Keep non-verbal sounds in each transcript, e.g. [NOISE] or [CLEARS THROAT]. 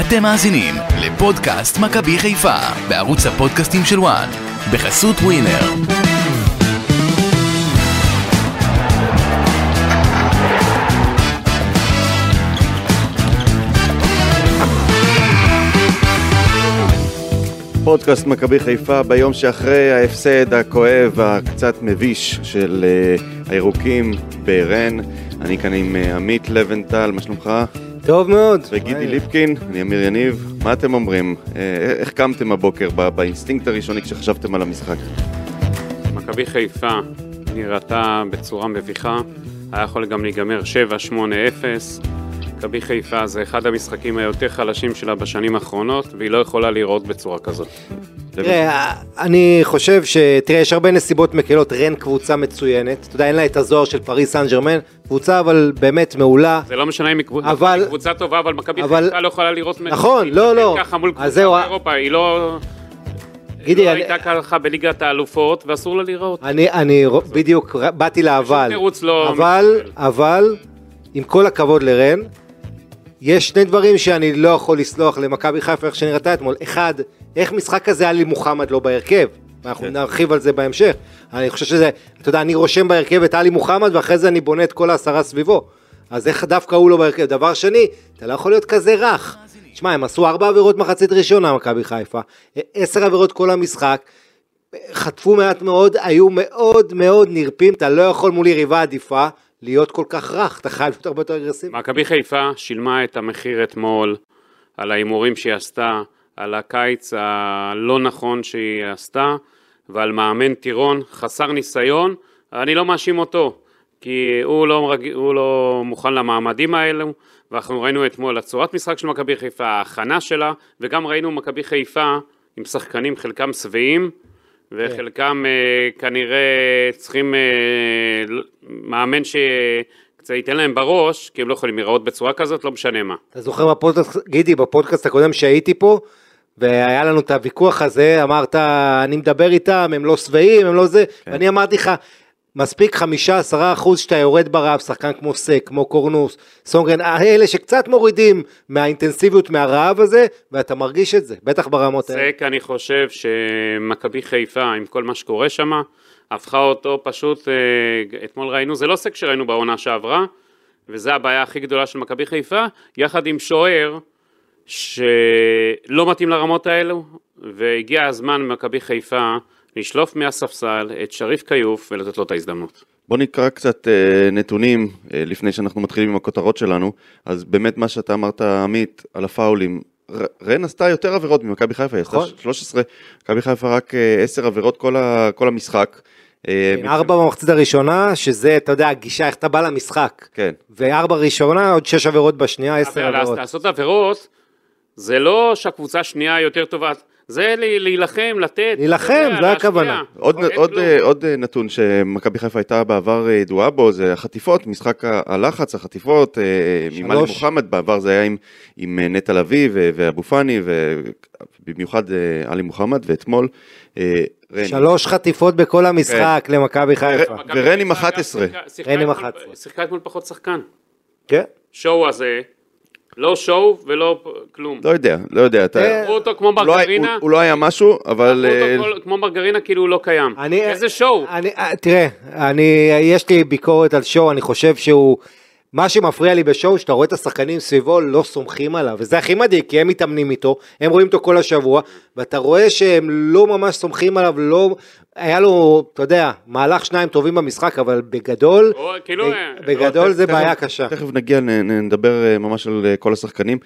אתם מאזינים לפודקאסט מכבי חיפה בערוץ הפודקאסטים של וואן בחסות ווינר. פודקאסט מכבי חיפה ביום שאחרי ההפסד הכואב, הקצת מביש של אה, הירוקים ברן. אני כאן עם אה, עמית לבנטל, מה שלומך? טוב מאוד. וגידי ליפקין, אני אמיר יניב. מה אתם אומרים? אה, איך קמתם הבוקר ב- באינסטינקט הראשוני כשחשבתם על המשחק? מכבי חיפה נראתה בצורה מביכה, היה יכול גם להיגמר 7-8-0. מכבי חיפה זה אחד המשחקים היותר חלשים שלה בשנים האחרונות, והיא לא יכולה להיראות בצורה כזאת. תראה, אני חושב ש... תראה, יש הרבה נסיבות מקלות, רן קבוצה מצוינת, אתה יודע, אין לה את הזוהר של פריס סן ג'רמן, קבוצה אבל באמת מעולה. זה לא משנה אם היא קבוצה, אבל- היא קבוצה טובה, אבל מכבי אבל- חיפה לא יכולה לראות... נכון, היא לא, לא. ככה מול קבוצה באירופה, היא לא... גידי, לא אני- הייתה ככה בליגת האלופות, ואסור לה להיראות. אני, אני בדיוק באתי לאבל, לא אבל. אבל, עם כל הכבוד לרן, יש שני דברים שאני לא יכול לסלוח למכבי חיפה איך שנראתה אתמול. אחד, איך משחק כזה עלי מוחמד לא בהרכב? אנחנו נרחיב על זה בהמשך. אני חושב שזה, אתה יודע, אני רושם בהרכב את עלי מוחמד ואחרי זה אני בונה את כל העשרה סביבו. אז איך דווקא הוא לא בהרכב? דבר שני, אתה לא יכול להיות כזה רך. שמע, הם עשו ארבע עבירות מחצית ראשונה, מכבי חיפה. עשר עבירות כל המשחק. חטפו מעט מאוד, היו מאוד מאוד נרפים, אתה לא יכול מול יריבה עדיפה להיות כל כך רך, אתה חייב להיות הרבה יותר אגרסיבי. מכבי חיפה שילמה את המחיר אתמול על ההימורים שהיא עשתה, על הקיץ הלא נכון שהיא עשתה, ועל מאמן טירון חסר ניסיון. אני לא מאשים אותו, כי הוא לא, מרג... הוא לא מוכן למעמדים האלו, ואנחנו ראינו אתמול הצורת משחק של מכבי חיפה, ההכנה שלה, וגם ראינו מכבי חיפה עם שחקנים חלקם שבעים. וחלקם אה, כנראה צריכים אה, מאמן שקצת ייתן להם בראש, כי הם לא יכולים להיראות בצורה כזאת, לא משנה מה. אתה זוכר בפודקאסט, גידי, בפודקאסט הקודם שהייתי פה, והיה לנו את הוויכוח הזה, אמרת, אני מדבר איתם, הם לא שבעים, הם לא זה, ואני אמרתי לך, מספיק חמישה עשרה אחוז שאתה יורד ברעב, שחקן כמו סק, כמו קורנוס, סונגרן, אלה שקצת מורידים מהאינטנסיביות, מהרעב הזה, ואתה מרגיש את זה, בטח ברמות האלה. סק, אני חושב שמכבי חיפה, עם כל מה שקורה שם, הפכה אותו פשוט, אה, אתמול ראינו, זה לא סק שראינו בעונה שעברה, וזה הבעיה הכי גדולה של מכבי חיפה, יחד עם שוער שלא מתאים לרמות האלו, והגיע הזמן במכבי חיפה לשלוף מהספסל את שריף כיוף ולתת לו את ההזדמנות. בוא נקרא קצת אה, נתונים אה, לפני שאנחנו מתחילים עם הכותרות שלנו. אז באמת מה שאתה אמרת, עמית, על הפאולים. ר- רן עשתה יותר עבירות ממכבי חיפה, היא עשתה נכון. 13, מכבי חיפה רק אה, 10 עבירות כל, ה, כל המשחק. אה, כן, ארבע במחצית הראשונה, שזה, אתה יודע, הגישה, איך אתה בא למשחק. כן. וארבע ראשונה, עוד שש עבירות בשנייה, עשר אבל עבירות. לעשות עבירות, זה לא שהקבוצה השנייה יותר טובה, זה להילחם, לתת. להילחם, להשפיע. הכוונה. עוד, אין עוד. אה, עוד אה, נתון שמכבי חיפה הייתה בעבר אה, ידועה בו זה החטיפות, משחק הלחץ, החטיפות, שלוש. מוחמד, בעבר זה היה עם, עם נטע לביא ואבו פאני, ובמיוחד עלי מוחמד, ואתמול רן. שלוש חטיפות בכל המשחק למכבי חיפה. ורן עם חיפה, 11. אגב, שיחקה- רן עם שיחקה 11. אתמול- שיחקה אתמול פחות שחקן. כן. שואו הזה, לא שואו ולא כלום. לא יודע, לא יודע, אתה... אה, לקחו אותו כמו לא היה- מרגרינה, הוא- הוא לא היה משהו, אבל... אה, אותו כל- כמו מרגרינה כאילו הוא לא קיים. אני- איזה שואו. אני, אה, תראה, אני, יש לי ביקורת על שואו, אני חושב שהוא, מה שמפריע לי בשואו, שאתה רואה את השחקנים סביבו לא סומכים עליו, וזה הכי מדאיג, כי הם מתאמנים איתו, הם רואים אותו כל השבוע, ואתה רואה שהם לא ממש סומכים עליו, לא, היה לו, אתה יודע, מהלך שניים טובים במשחק, אבל בגדול, או, כאילו, אה, בגדול זה תכף- בעיה קשה. תכף נגיע, נדבר אה, ממש על אה, כל השחקנים.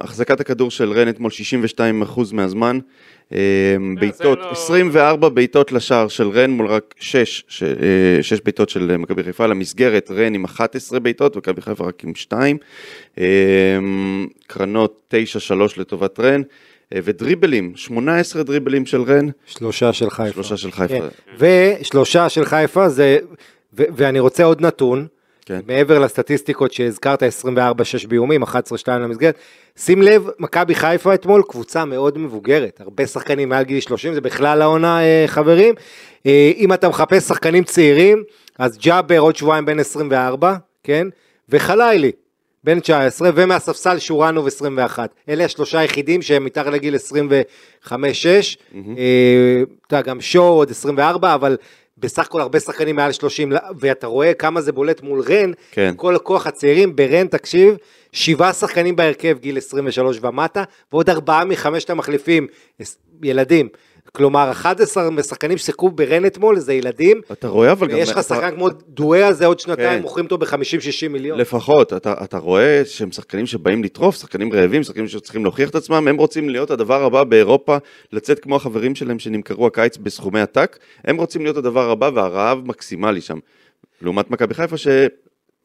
החזקת הכדור של רן אתמול 62% מהזמן. בעיטות, לא- 24 בעיטות לשער של רן מול רק 6, 6 בעיטות של מכבי חיפה. למסגרת רן עם 11 בעיטות, מכבי חיפה רק עם 2. קרנות 9-3 לטובת רן. אה, ודריבלים, 18 דריבלים של רן, שלושה של חיפה. שלושה של חיפה. כן. ושלושה של חיפה זה, ו- ואני רוצה עוד נתון, כן. מעבר לסטטיסטיקות שהזכרת, 24-6 באיומים, 11-2 למסגרת, שים לב, מכבי חיפה אתמול, קבוצה מאוד מבוגרת, הרבה שחקנים מעל גיל 30, זה בכלל העונה אה, חברים, אה, אם אתה מחפש שחקנים צעירים, אז ג'אבר עוד שבועיים בן 24, כן, וחלילי, בן 19, ומהספסל שורנוב 21. אלה השלושה היחידים שהם מתחת לגיל 25-6. אה, אתה יודע, גם שואו עוד 24, אבל בסך הכל הרבה שחקנים מעל 30, ואתה רואה כמה זה בולט מול רן, כן. כל הכוח הצעירים, ברן, תקשיב, שבעה שחקנים בהרכב גיל 23 ומטה, ועוד ארבעה מחמשת המחליפים, ילדים. כלומר, 11 משחקנים ששיחקו ברן אתמול, זה ילדים, אתה רואה אבל גם... ויש לך אתה- שחקן כמו דואי הזה עוד שנתיים, כן. מוכרים אותו ב-50-60 מיליון. לפחות, אתה, אתה רואה שהם שחקנים שבאים לטרוף, שחקנים רעבים, שחקנים שצריכים להוכיח את עצמם, הם רוצים להיות הדבר הבא באירופה, לצאת כמו החברים שלהם שנמכרו הקיץ בסכומי עתק, הם רוצים להיות הדבר הבא והרעב מקסימלי שם. לעומת מכבי חיפה שאתה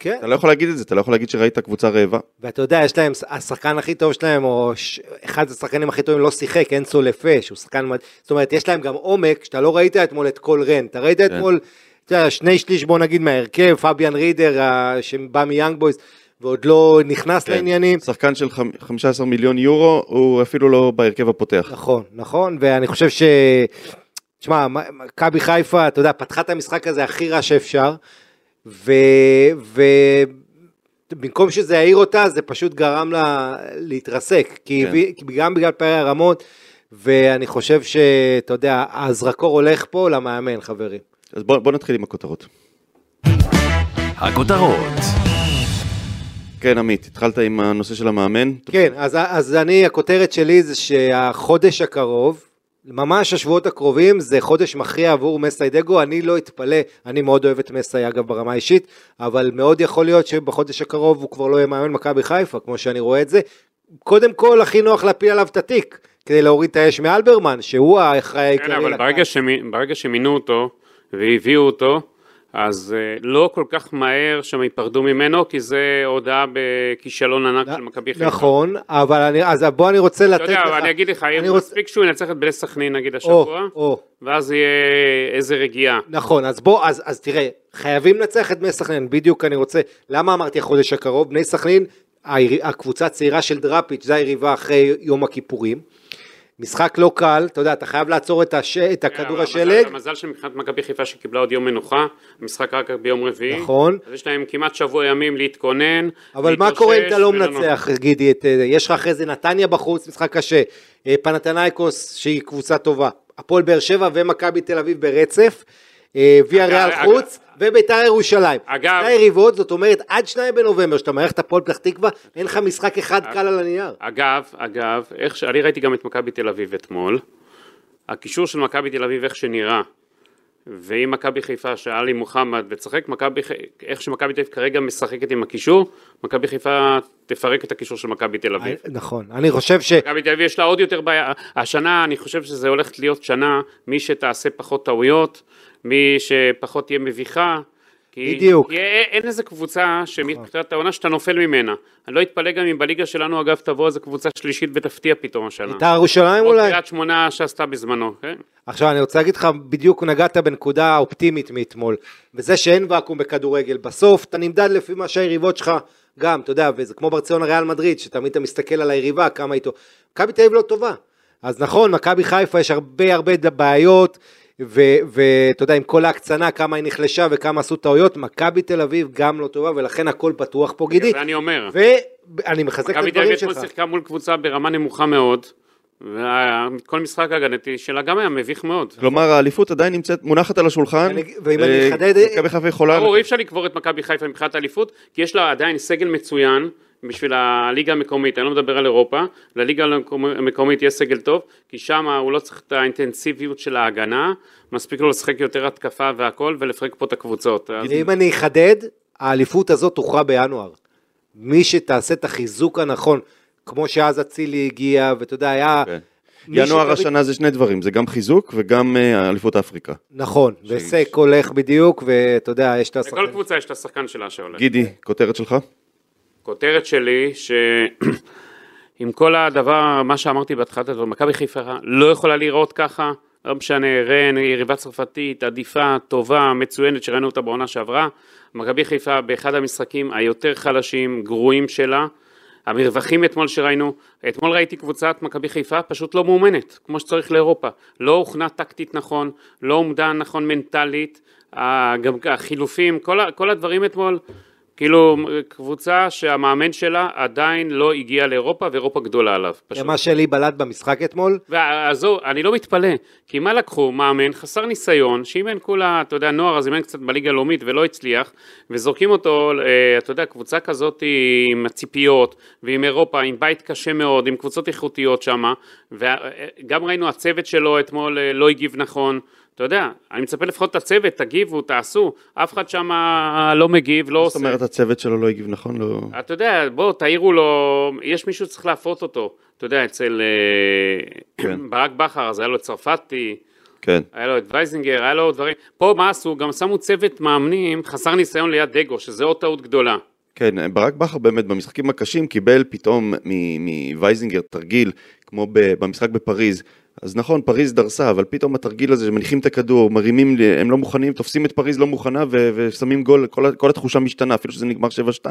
כן, לא יכול להגיד את זה, אתה לא יכול להגיד שראית קבוצה רעבה. ואתה יודע, יש להם, השחקן הכי טוב שלהם, או ש... אחד השחקנים הכי טובים לא שיחק, אנסו לפה, שהוא שחקן מד... זאת אומרת, יש להם גם עומק, שאתה לא ראית אתמול את כל רן, אתה ראית אתמול, אתה יודע, שני שליש, בוא נגיד, מההרכב, פביאן רידר, שבא מיאנג בויז, ועוד לא נכנס כן. לעניינים. שחקן של חמ- 15 מיליון יורו, הוא אפילו לא בהרכב הפותח. נכון, נכון, ואני חושב ש... תשמע, מכבי חיפה, אתה יודע, פתחה את המשחק הזה הכי רע שאפשר, ו... ו... במקום שזה יעיר אותה, זה פשוט גרם לה להתרסק, כי כן. גם בגלל פערי הרמות, ואני חושב שאתה יודע, הזרקור הולך פה למאמן, חברים. אז בוא, בוא נתחיל עם הכותרות. הכותרות, כן, עמית, התחלת עם הנושא של המאמן? כן, אז, אז אני, הכותרת שלי זה שהחודש הקרוב, ממש השבועות הקרובים, זה חודש מכריע עבור מסיידגו, אני לא אתפלא, אני מאוד אוהב את מסי אגב ברמה האישית, אבל מאוד יכול להיות שבחודש הקרוב הוא כבר לא יהיה מאמן מכבי חיפה, כמו שאני רואה את זה. קודם כל, הכי נוח להפיל עליו את התיק, כדי להוריד את האש מאלברמן, שהוא האחראי העיקרי. כן, אבל. ברגע, שמי, ברגע שמינו אותו והביאו אותו, אז uh, לא כל כך מהר שהם ייפרדו ממנו, כי זה הודעה בכישלון ענק של מכבי חיפה. נכון, אבל אני, אז בוא אני רוצה לתת אתה יודע, לך... אני אגיד לך, רוצה- מספיק שהוא ינצח את בני סכנין נגיד השבוע. ואז יהיה איזה רגיעה. נכון, אז בוא, אז, אז תראה, חייבים לנצח את בני סכנין, בדיוק אני רוצה, למה אמרתי החודש הקרוב? בני סכנין, הקבוצה הצעירה של דראפיץ', זה היריבה אחרי יום הכיפורים. משחק לא קל, אתה יודע, אתה חייב לעצור את, הש... את הכדור כן, אבל השלג, המזל, המזל שמבחינת מכבי חיפה שקיבלה עוד יום מנוחה, המשחק רק ביום רביעי. נכון. אז יש להם כמעט שבוע ימים להתכונן. אבל מה להתאושש קורה אם אתה לא. מנצח, גידי, את, אה, יש לך אחרי זה נתניה בחוץ, משחק קשה, אה, פנתנייקוס שהיא קבוצה טובה, הפועל באר שבע ומכבי תל אביב ברצף, ויה אגב, ריאל חוץ, וביתר ירושלים. אגב- שתי יריבות, זאת אומרת, עד שניים בנובמבר, שאתה מערכת הפועל פתח תקווה, אין לך משחק אחד קל על הנייר. אגב, אגב, ש... אני ראיתי גם את מכבי תל אביב אתמול. הקישור של מכבי תל אביב איך שנראה, ואם מכבי חיפה שאלי מוחמד ותשחק, מכבי, איך שמכבי תל אביב כרגע משחקת עם הקישור, מכבי חיפה תפרק את הקישור של מכבי תל אביב. נכון, אני חושב ש... מכבי תל אביב יש לה עוד יותר בעיה, השנה אני חושב שזה הולכת להיות שנה, מי שתעשה פחות טעויות, מי שפחות תהיה מביכה. כי, בדיוק. כי אין איזה קבוצה שמתחילת העונה שאתה נופל ממנה. אני לא אתפלא גם אם בליגה שלנו אגב תבוא איזה קבוצה שלישית ותפתיע פתאום השנה. ביתר ירושלים או אולי? קריית שמונה שעשתה בזמנו, כן? עכשיו אני רוצה להגיד לך, בדיוק נגעת בנקודה אופטימית מאתמול, וזה שאין ואקום בכדורגל, בסוף אתה נמדד לפי מה שהיריבות שלך גם, אתה יודע, וזה כמו ברציונה ריאל מדריד, שתמיד אתה מסתכל על היריבה, כמה איתו, מכבי תל אביב לא טובה, אז נכון, מכבי חיפה יש הרבה הרבה בעיות, ואתה יודע, עם כל ההקצנה, כמה היא נחלשה וכמה עשו טעויות, מכבי תל אביב גם לא טובה, ולכן הכל פתוח פה גידי, זה אני אומר. ואני מחזק את מכבי תל אביב הדברים אתמול שלך. שיחקה מול קבוצה ברמה נמוכה מאוד, וכל משחק הגנתי שלה גם היה מביך מאוד. כלומר, האליפות עדיין נמצאת, מונחת על השולחן. ואם אני אה, אחדד- מכבי חיפה יכולה... ברור, אי אפשר לקבור את מכבי חיפה מבחינת האליפות, כי יש לה עדיין סגל מצוין בשביל הליגה המקומית, אני לא מדבר על אירופה, לליגה המקומית יש סגל טוב, כי שם הוא לא צריך את האינטנסיביות של ההגנה, מספיק לו לשחק יותר התקפה והכל, ולפרק פה את הקבוצות. אז אם אני אחדד, האליפות הזאת תוכרע בינואר. מי שתעשה את החיזוק הנכון, כמו שאז אצילי הגיע, ואתה יודע, היה... כן. ינואר השנה זה שני דברים, זה גם חיזוק וגם אה, אליפות אפריקה. נכון, וסק הולך בדיוק, ואתה יודע, יש את לכל השחקן. קבוצה יש את השחקן שלה שעולה. גידי, כותרת שלך? כותרת שלי, שעם כל הדבר, מה שאמרתי בהתחלת הדבר, מכבי חיפה לא יכולה להיראות ככה, לא משנה, רן, יריבה צרפתית, עדיפה, טובה, מצוינת, שראינו אותה בעונה שעברה. מכבי חיפה באחד המשחקים היותר חלשים, גרועים שלה. המרווחים אתמול שראינו, אתמול ראיתי קבוצת מכבי חיפה פשוט לא מאומנת, כמו שצריך לאירופה. לא הוכנה טקטית נכון, לא עומדה נכון מנטלית, גם החילופים, כל, כל הדברים אתמול כאילו, קבוצה שהמאמן שלה עדיין לא הגיע לאירופה, ואירופה גדולה עליו. פשוט. מה שלי בלט במשחק אתמול. ועזוב, אני לא מתפלא, כי מה לקחו? מאמן חסר ניסיון, שאימן כולה, אתה יודע, נוער, אז אימן קצת בליגה הלאומית ולא הצליח, וזורקים אותו, אה, אתה יודע, קבוצה כזאת עם ציפיות, ועם אירופה, עם בית קשה מאוד, עם קבוצות איכותיות שמה, וגם ראינו, הצוות שלו אתמול אה, לא הגיב נכון. אתה יודע, אני מצפה לפחות את הצוות, תגיבו, תעשו, אף אחד שם לא מגיב, לא זאת עושה. אומרת, הצוות שלו לא הגיב נכון? לא... אתה יודע, בוא, תעירו לו, יש מישהו שצריך להפרות אותו. אתה יודע, אצל אה, כן. [CLEARS THROAT] ברק בכר, אז היה לו את צרפתי, כן. היה לו את וייזינגר, היה לו דברים. פה מה עשו? גם שמו צוות מאמנים חסר ניסיון ליד דגו, שזה עוד טעות גדולה. כן, ברק בכר באמת במשחקים הקשים קיבל פתאום מווייזינגר תרגיל, כמו במשחק בפריז. אז נכון, פריז דרסה, אבל פתאום התרגיל הזה, שמניחים את הכדור, מרימים, הם לא מוכנים, תופסים את פריז לא מוכנה ו- ושמים גול, כל, כל התחושה משתנה, אפילו שזה נגמר 7-2,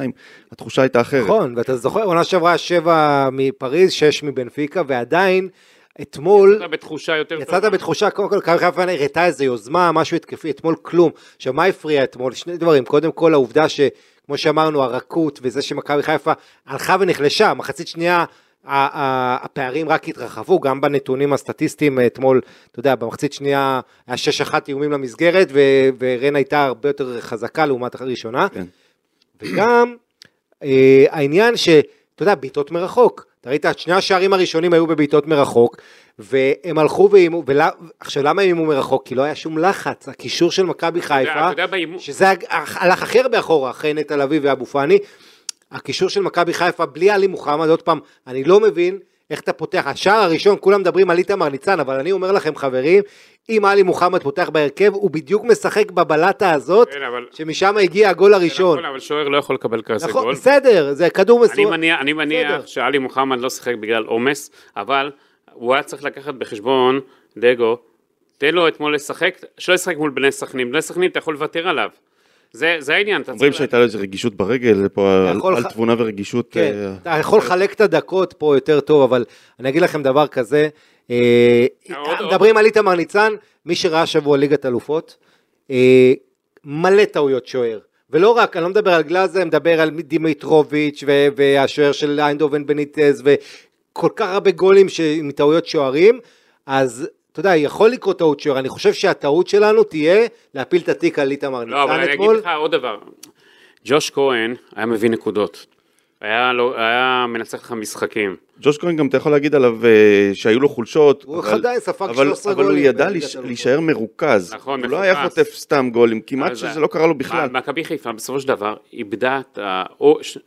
התחושה הייתה אחרת. נכון, ואתה זוכר, עונה שעברה שבע מפריז, שש מבנפיקה, ועדיין, אתמול, אתה בתחושה יותר יצאת טובה. בתחושה, קודם כל, מכבי חיפה הראתה איזה יוזמה, משהו התקפי, אתמול כלום. עכשיו, מה הפריע אתמול? שני דברים, קודם כל העובדה שכמו שאמרנו, הרכות וזה שמכבי חיפה הלכה ונחלשה, מחצית שנייה, הפערים רק התרחבו, גם בנתונים הסטטיסטיים אתמול, אתה יודע, במחצית שנייה היה 6-1 איומים למסגרת, ו- ורן הייתה הרבה יותר חזקה לעומת הראשונה. כן. וגם אה, העניין שאתה יודע, בעיטות מרחוק. אתה ראית, שני השערים הראשונים היו בבעיטות מרחוק, והם הלכו ואיימו, ולה, עכשיו למה הם איימו מרחוק? כי לא היה שום לחץ, הקישור של מכבי חיפה, אתה שזה הלך הכי הרבה אחורה, אחרי נטע לביא ואבו פאני, הקישור של מכבי חיפה בלי עלי מוחמד, עוד פעם, אני לא מבין איך אתה פותח, השער הראשון, כולם מדברים על איתמר ניצן, אבל אני אומר לכם חברים, אם עלי מוחמד פותח בהרכב, הוא בדיוק משחק בבלטה הזאת, כן, אבל- שמשם הגיע הגול הראשון. נכון, אבל שוער לא יכול לקבל כזה נכון, גול. בסדר, זה כדור אני מסוים. מניח, אני מניח. שאלי מוחמד לא שיחק בגלל עומס, אבל הוא היה צריך לקחת בחשבון, דגו, תן לו אתמול לשחק, שלא ישחק מול בני סכנין, בני סכנין אתה יכול לוותר עליו. זה, זה העניין, אתה אומרים צריך... שהייתה לו איזה רגישות ברגל, זה פה על, יכול על תבונה ורגישות. כן, אה, אתה יכול לחלק את הדקות פה יותר טוב, אבל אני אגיד לכם דבר כזה, אה, עוד- מדברים על איתמר ניצן, מי שראה שבוע ליגת אלופות, אה, מלא טעויות שוער. ולא רק, אני לא מדבר על גלאזה, אני מדבר על דימיטרוביץ' והשוער של איינדובן בניטז, וכל כך הרבה גולים מטעויות שוערים, אז אתה יודע, יכול לקרות טעות שוער, אני חושב שהטעות שלנו תהיה להפיל את התיק על איתמר לא, אבל ניצן אני אגיד אתמול. לך עוד דבר. ג'וש כהן היה מביא נקודות. היה, לו, היה מנצח לך משחקים. ג'וש כהן גם אתה יכול להגיד עליו אה, שהיו לו חולשות, הוא אבל- עדיין ספג אבל- 13 אבל הוא גולים ידע. להישאר מרוכז, נכון, הוא לא היה מפוקס. חוטף סתם גולים, כמעט שזה לא קרה לו בכלל. מכבי חיפה בסופו של דבר איבדה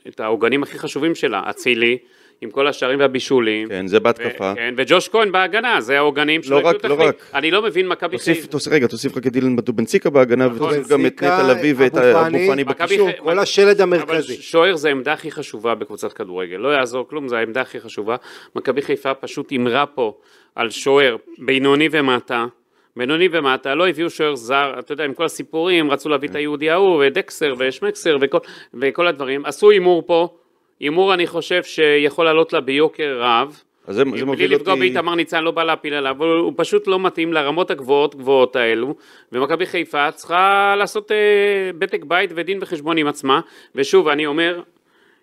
את העוגנים הכי חשובים שלה, אצילי, עם כל השערים והבישולים. כן, זה ו- בהתקפה. כן, וג'וש כהן בהגנה, זה העוגנים שלו. לא רק- לא. רק. אני לא מבין מכבי תוסיף, חיפה. תוסיף, רגע, תוסיף רק את אילן בנציקה בהגנה, ותוסיף גם את נטע לביא ואת אבו פאני. בקישור. כל השלד אבל המרכזי. שוער זה העמדה הכי חשובה בקבוצת כדורגל, לא יעזור כלום, זו העמדה הכי חשובה. מכבי חיפה פשוט הימרה פה על שוער בינוני ומטה. בינוני ומטה, לא הביאו שוער זר, אתה יודע, עם כל הסיפורים, רצו להביא את היהודי ההוא, ודקסר, ושמקסר, וכל, וכל הדברים. עשו הימור פה, הימור אני חושב שיכול לעלות לה ביוקר רב. אז זה זה בלי מוביל לפגוע אותי... באיתמר ניצן, לא בא להפיל עליו, אבל הוא פשוט לא מתאים לרמות הגבוהות גבוהות האלו, ומכבי חיפה צריכה לעשות אה, בדק בית ודין וחשבון עם עצמה, ושוב, אני אומר,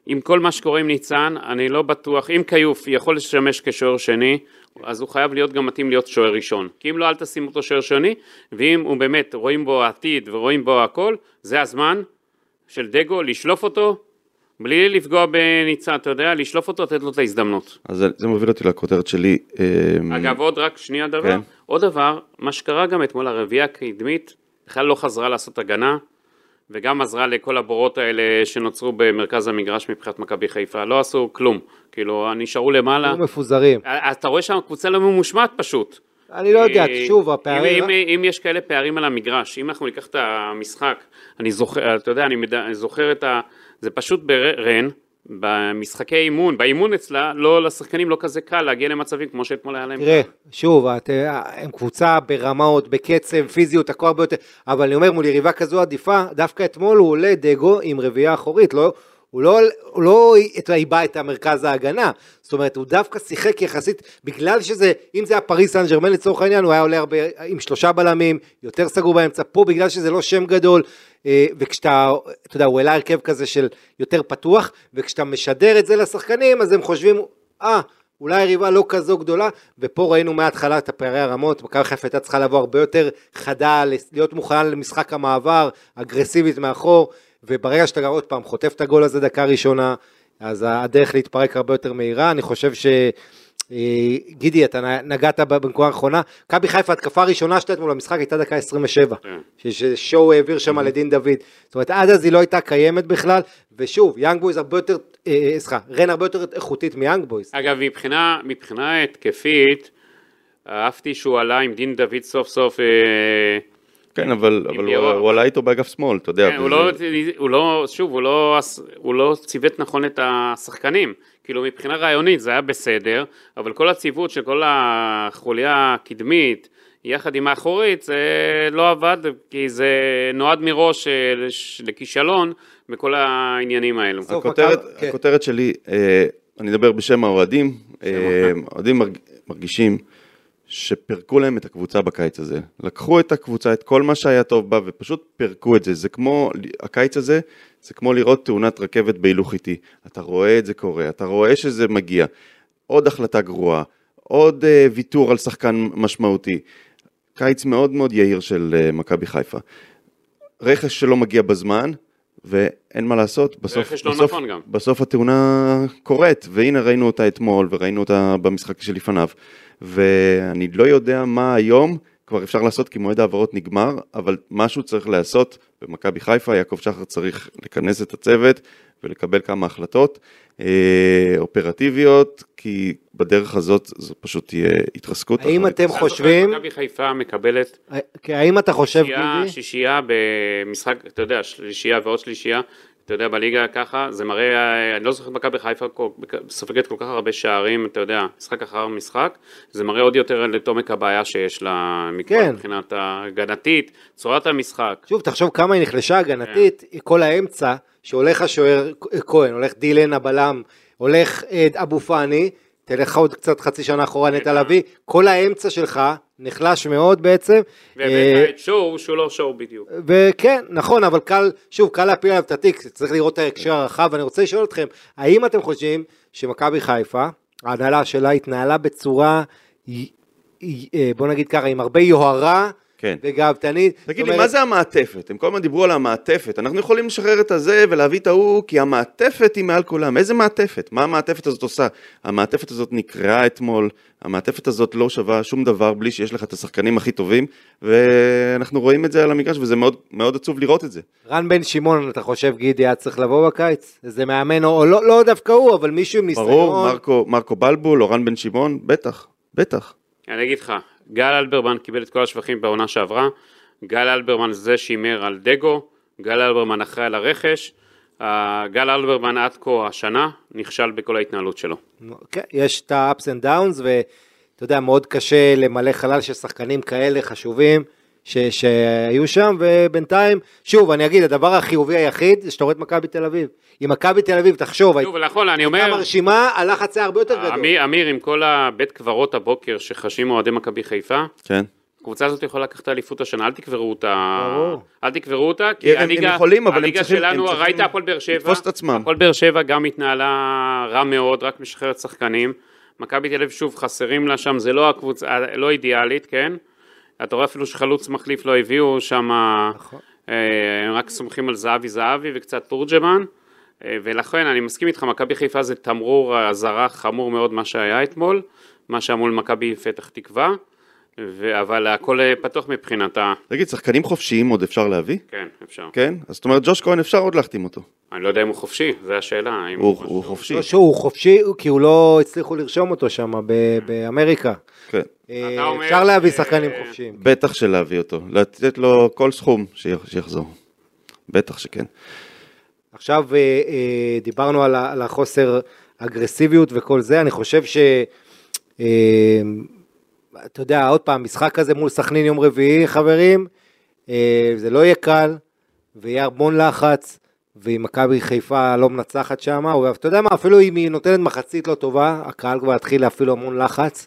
עם כל מה שקורה עם ניצן, אני לא בטוח, אם כיוף יכול לשמש כשוער שני, אז הוא חייב להיות גם מתאים להיות שוער ראשון. כי אם לא, אל תשים אותו שוער שני, ואם הוא באמת, רואים בו עתיד ורואים בו הכל, זה הזמן של דגו לשלוף אותו, בלי לפגוע בניצן, אתה יודע, לשלוף אותו, לתת לו את ההזדמנות. אז זה- זה מוביל אותי לכותרת שלי. אה, אגב, עוד רק שנייה דבר, כן. עוד דבר, מה שקרה גם אתמול, הרביעייה הקדמית בכלל לא חזרה לעשות הגנה, וגם עזרה לכל הבורות האלה שנוצרו במרכז המגרש מבחינת מכבי חיפה, לא עשו כלום, כאילו, נשארו למעלה, היו מפוזרים. אז אתה רואה שם קבוצה לא ממושמעת פשוט. אני לא יודע, אה, שוב, אם, הפערים... אם, אם יש כאלה פערים על המגרש, אם אנחנו ניקח את המשחק, אני זוכר, אתה יודע, אני מדע, אני זוכר את ה... זה פשוט ברן, במשחקי אימון, באימון אצלה, לא, לשחקנים לא כזה קל להגיע למצבים כמו שאתמול היה להם. תראה, שוב, את- הם קבוצה ברמות, בקצב, פיזיות, הכל הרבה יותר, אבל אני אומר, מול יריבה כזו עדיפה, דווקא אתמול הוא עולה דגו עם רביעייה אחורית, לא... הוא לא, הוא לא עיבה את המרכז ההגנה, זאת אומרת, הוא דווקא שיחק יחסית, בגלל שזה, אם זה היה פריס סן ג'רמן לצורך העניין, הוא היה עולה הרבה עם שלושה בלמים, יותר סגור באמצע, פה בגלל שזה לא שם גדול, אה, וכשאתה, אתה יודע, הוא העלה הרכב כזה של יותר פתוח, וכשאתה משדר את זה לשחקנים, אז הם חושבים, אה, ah, אולי היריבה לא כזו גדולה, ופה ראינו מההתחלה את הפערי הרמות, מכבי חיפה הייתה צריכה לבוא הרבה יותר חדה, להיות מוכנה למשחק המעבר, אגרסיבית מאחור, וברגע שאתה עוד פעם חוטף את הגול הזה דקה ראשונה, אז הדרך להתפרק הרבה יותר מהירה, אני חושב ש... אה, גידי, אתה נגעת בנקודה האחרונה, מכבי חיפה, התקפה הראשונה שלה אתמול במשחק הייתה דקה 27, כן. ששואו העביר שם על לדין דוד, זאת אומרת עד אז היא לא הייתה קיימת בכלל, ושוב, יאנג בויז הרבה יותר, אה, אה, סליחה, רן הרבה יותר איכותית מיאנג בויז. אגב, מבחינה, מבחינה התקפית, אהבתי שהוא עלה עם דין דוד סוף סוף כן, אבל, אבל הוא, הוא עלה איתו באגף שמאל, אתה יודע. כן, הוא, לא, הוא לא, שוב, הוא לא, הוא לא ציוות נכון את השחקנים. כאילו מבחינה רעיונית זה היה בסדר, אבל כל הציוות של כל החוליה הקדמית, יחד עם האחורית, זה לא עבד, כי זה נועד מראש אה, לכישלון בכל העניינים האלו. הכותרת, כן. הכותרת שלי, אה, אני אדבר בשם האוהדים, האוהדים אה, מרגישים שפירקו להם את הקבוצה בקיץ הזה. לקחו את הקבוצה, את כל מה שהיה טוב בה, ופשוט פירקו את זה. זה כמו, הקיץ הזה, זה כמו לראות תאונת רכבת בהילוך איטי. אתה רואה את זה קורה, אתה רואה שזה מגיע. עוד החלטה גרועה, עוד uh, ויתור על שחקן משמעותי. קיץ מאוד מאוד יהיר של uh, מכבי חיפה. רכש שלא מגיע בזמן, ואין מה לעשות, בסוף, לא בסוף, נכון בסוף התאונה קורית, והנה ראינו אותה אתמול וראינו אותה במשחק שלפניו. ואני לא יודע מה היום כבר אפשר לעשות כי מועד ההעברות נגמר, אבל משהו צריך לעשות במכבי חיפה, יעקב שחר צריך לכנס את הצוות ולקבל כמה החלטות אה, אופרטיביות, כי בדרך הזאת זו פשוט תהיה התרסקות. האם אתם חושבים... מכבי חיפה מקבלת... האם אתה חושב, גידי? שישייה במשחק, אתה יודע, שלישייה ועוד שלישייה, אתה יודע, בליגה ככה, זה מראה, אני לא זוכר מכבי חיפה סופגת כל כך הרבה שערים, אתה יודע, משחק אחר משחק, זה מראה עוד יותר את עומק הבעיה שיש לה כן. מבחינת ההגנתית, צורת המשחק. שוב, תחשוב כמה היא נחלשה הגנתית, כן. כל האמצע, שהולך השוער כהן, הולך דילן הבלם, הולך אבו פאני, תלך עוד קצת חצי שנה אחורה נטע לביא, כל האמצע שלך נחלש מאוד בעצם. והבאת אה, שואו שהוא לא שואו בדיוק. וכן, נכון, אבל קל, שוב, קל להפיל עליו את התיק, צריך לראות את ההקשר הרחב, ואני רוצה לשאול אתכם, האם אתם חושבים שמכבי חיפה, ההנהלה שלה התנהלה בצורה, אה, בוא נגיד ככה, עם הרבה יוהרה, כן. וגאוותנית. תגיד לי, אומרת... מה זה המעטפת? הם כל הזמן דיברו על המעטפת. אנחנו יכולים לשחרר את הזה ולהביא את ההוא, כי המעטפת היא מעל כולם. איזה מעטפת? מה המעטפת הזאת עושה? המעטפת הזאת נקרעה אתמול, המעטפת הזאת לא שווה שום דבר בלי שיש לך את השחקנים הכי טובים, ואנחנו רואים את זה על המגרש, וזה מאוד, מאוד עצוב לראות את זה. רן בן שמעון, אתה חושב, גידי, היה צריך לבוא בקיץ? איזה מאמן, או לא, לא דווקא הוא, אבל מישהו עם ניסיון. ברור, מרקו, מרקו בלבול או רן בן שמעון, בטח, בטח. אני אגיד לך, גל אלברמן קיבל את כל השבחים בעונה שעברה, גל אלברמן זה שהימר על דגו, גל אלברמן אחראי על הרכש, גל אלברמן עד כה השנה נכשל בכל ההתנהלות שלו. okay, יש את ה-ups and downs ואתה יודע, מאוד קשה למלא חלל של שחקנים כאלה חשובים. ש, שהיו שם, ובינתיים, שוב, אני אגיד, הדבר החיובי היחיד זה שאתה רואה את מכבי תל אביב. אם מכבי תל אביב, תחשוב, שוב, נכון, אני אומר... הייתה מרשימה, הלחץ היה הרבה יותר גדול. אמיר, אמיר, עם כל הבית קברות הבוקר שחשים אוהדי מכבי חיפה, כן. הקבוצה הזאת יכולה לקחת את האליפות השנה, אל תקברו אותה, ברור. אל תקברו אותה, כי הם, הליגה, הם יכולים, אבל הליגה הם צריכים, שלנו, הם ראית הפועל באר שבע, לתפוס את עצמם. הפועל באר שבע גם התנהלה רע מאוד, רק משחררת שחקנים, מכבי תל אביב שוב חסרים לה שם, זה לא הקבוצה, לא אידיאלית, כן? אתה רואה אפילו שחלוץ מחליף לא הביאו שם, נכון. אה, הם רק סומכים על זהבי זהבי וקצת תורג'מן, אה, ולכן אני מסכים איתך, מכבי חיפה זה תמרור אזהרה חמור מאוד מה שהיה אתמול, מה שהיה מול מכבי פתח תקווה. ו- אבל הכל פתוח מבחינתה. תגיד, שחקנים חופשיים עוד אפשר להביא? כן, אפשר. כן? אז זאת אומרת, ג'וש כהן אפשר עוד להחתים אותו. אני לא יודע אם הוא חופשי, זו השאלה. הוא, הוא, הוא חופשי. לא, שהוא חופשי, כי הוא לא הצליחו לרשום אותו שם באמריקה. כן. אה, אפשר להביא שחקנים חופשיים. בטח שלהביא אותו, לתת לו כל סכום שיחזור. בטח שכן. עכשיו אה, אה, דיברנו על החוסר אגרסיביות וכל זה, אני חושב ש... אתה יודע, עוד פעם, משחק כזה מול סכנין יום רביעי, חברים, זה לא יהיה קל, ויהיה המון לחץ, ואם מכבי חיפה לא מנצחת שם, או אתה יודע מה, אפילו אם היא נותנת מחצית לא טובה, הקהל כבר יתחיל להפעיל המון לחץ.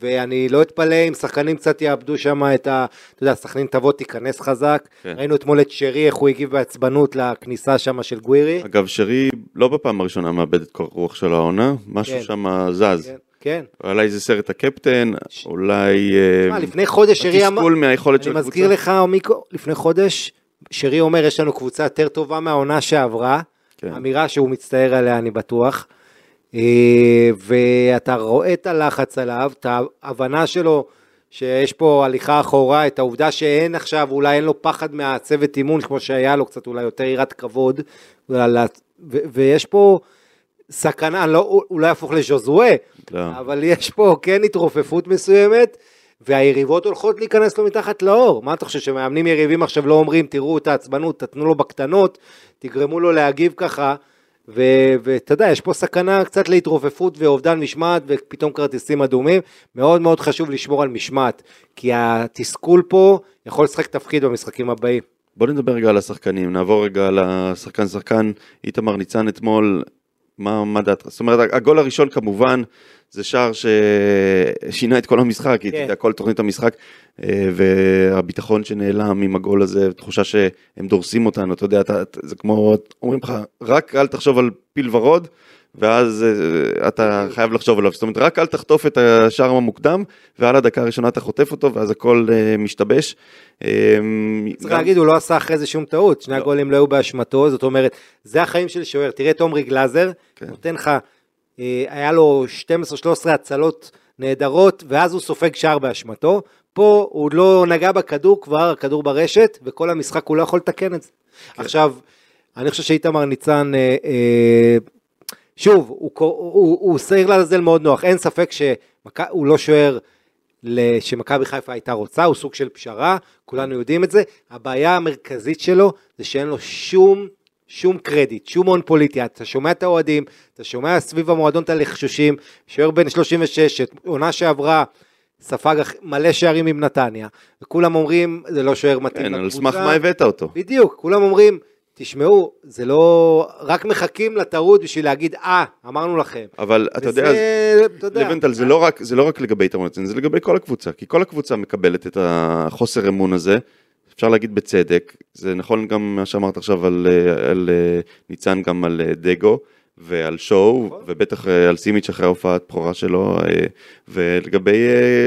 ואני לא אתפלא אם שחקנים קצת יאבדו שם את ה... אתה יודע, סכנין תבוא, תיכנס חזק. כן. ראינו אתמול את שרי, איך הוא הגיב בעצבנות לכניסה שם של גווירי. אגב, שרי לא בפעם הראשונה מאבד את כל הרוח של העונה, משהו כן. שם זז. כן, כן. אולי זה סרט הקפטן, אולי... אה, תשמע, לפני חודש שרי אמר... התסכול מהיכולת של אני הקבוצה. מזכיר לך, מיקו, לפני חודש, שרי אומר, יש לנו קבוצה יותר טובה מהעונה שעברה. כן. אמירה שהוא מצטער עליה, אני בטוח. אה, ואתה רואה את הלחץ עליו, את ההבנה שלו שיש פה הליכה אחורה, את העובדה שאין עכשיו, אולי אין לו פחד מהצוות אימון, כמו שהיה לו קצת אולי יותר יראת כבוד, ו- ויש פה סכנה, לא, הוא לא יהפוך לז'וזואה, לא. אבל יש פה כן התרופפות מסוימת, והיריבות הולכות להיכנס לו מתחת לאור. מה אתה חושב, שמאמנים יריבים עכשיו לא אומרים, תראו את העצבנות, תתנו לו בקטנות, תגרמו לו להגיב ככה, ואתה יודע, יש פה סכנה קצת להתרופפות ואובדן משמעת ופתאום כרטיסים אדומים. מאוד מאוד חשוב לשמור על משמעת, כי התסכול פה יכול לשחק תפקיד במשחקים הבאים. בוא נדבר רגע על השחקנים, נעבור רגע על השחקן שחקן, איתמר ניצן אתמול, מה, מה דעתך? זאת אומרת, הגול הראשון כמובן, זה שער ששינה את כל המשחק, כן. כן. כל תוכנית המשחק, אה, והביטחון שנעלם עם הגול הזה, תחושה שהם דורסים אותנו, אתה יודע, אתה- זה כמו, אומרים לך, רק אל תחשוב על פיל ורוד, ואז אה, אתה חייב לחשוב עליו, זאת אומרת, רק אל תחטוף את השער המוקדם, ועל הדקה הראשונה אתה חוטף אותו, ואז הכל אה, משתבש. אה, צריך להגיד, הוא לא עשה אחרי זה שום טעות, שני לא. הגולים לא היו באשמתו, זאת אומרת, זה החיים של שוער. תראה את עומרי גלאזר, כן. נותן לך, אה, היה לו 12-13 הצלות נהדרות, ואז הוא סופג שער באשמתו. פה הוא לא נגע בכדור, כבר הכדור ברשת, וכל המשחק הוא לא יכול לתקן את זה. כן. עכשיו, אני חושב שאיתמר ניצן, אה, אה, שוב, הוא, קור- הוא, הוא שעיר לעזאזל מאוד נוח, אין ספק שהוא לא שוער שמכבי חיפה הייתה רוצה, הוא סוג של פשרה, כולנו יודעים את זה. הבעיה המרכזית שלו זה שאין לו שום, שום קרדיט, שום הון פוליטי. אתה שומע את האוהדים, אתה שומע סביב המועדון את הלחשושים, שוער בן 36, עונה שעברה, ספג מלא שערים עם נתניה, וכולם אומרים, זה לא שוער מתאים כן, על לקבוצה. סמך מה הבאת אותו. בדיוק, כולם אומרים, תשמעו, זה לא... רק מחכים לטעות בשביל להגיד, אה, אמרנו לכם. אבל אתה יודע, וזה, אתה יודע, לבנטל, זה לא רק, זה לא רק לגבי איתמר ניצן, זה לגבי כל הקבוצה, כי כל הקבוצה מקבלת את החוסר אמון הזה, אפשר להגיד בצדק, זה נכון גם מה שאמרת עכשיו על, אה, על אה, ניצן, גם על אה, דגו ועל שואו, נכון. ובטח אה, על סימיץ' אחרי ההופעת בכורה שלו, ולגבי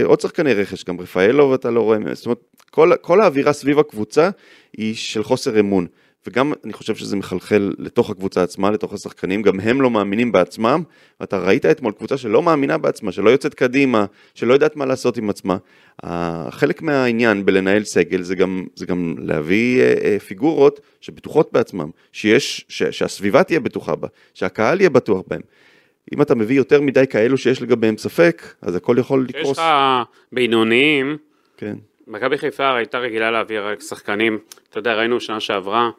עוד שחקני רכש, גם רפאלוב אתה לא רואה, זאת אומרת, כל, כל האווירה סביב הקבוצה היא של חוסר אמון. וגם אני חושב שזה מחלחל לתוך הקבוצה עצמה, לתוך השחקנים, גם הם לא מאמינים בעצמם, ואתה ראית אתמול קבוצה שלא מאמינה בעצמה, שלא יוצאת קדימה, שלא יודעת מה לעשות עם עצמה. חלק מהעניין בלנהל סגל זה גם, זה גם להביא אה, אה, פיגורות שבטוחות בעצמם, שיש, ש, שהסביבה תהיה בטוחה בה, שהקהל יהיה בטוח בהם. אם אתה מביא יותר מדי כאלו שיש לגביהם ספק, אז הכל יכול יש לקרוס. לך בינוניים, כן. מכבי חיפה הייתה רגילה להביא רק שחקנים, אתה יודע, ראינו שנה שעברה,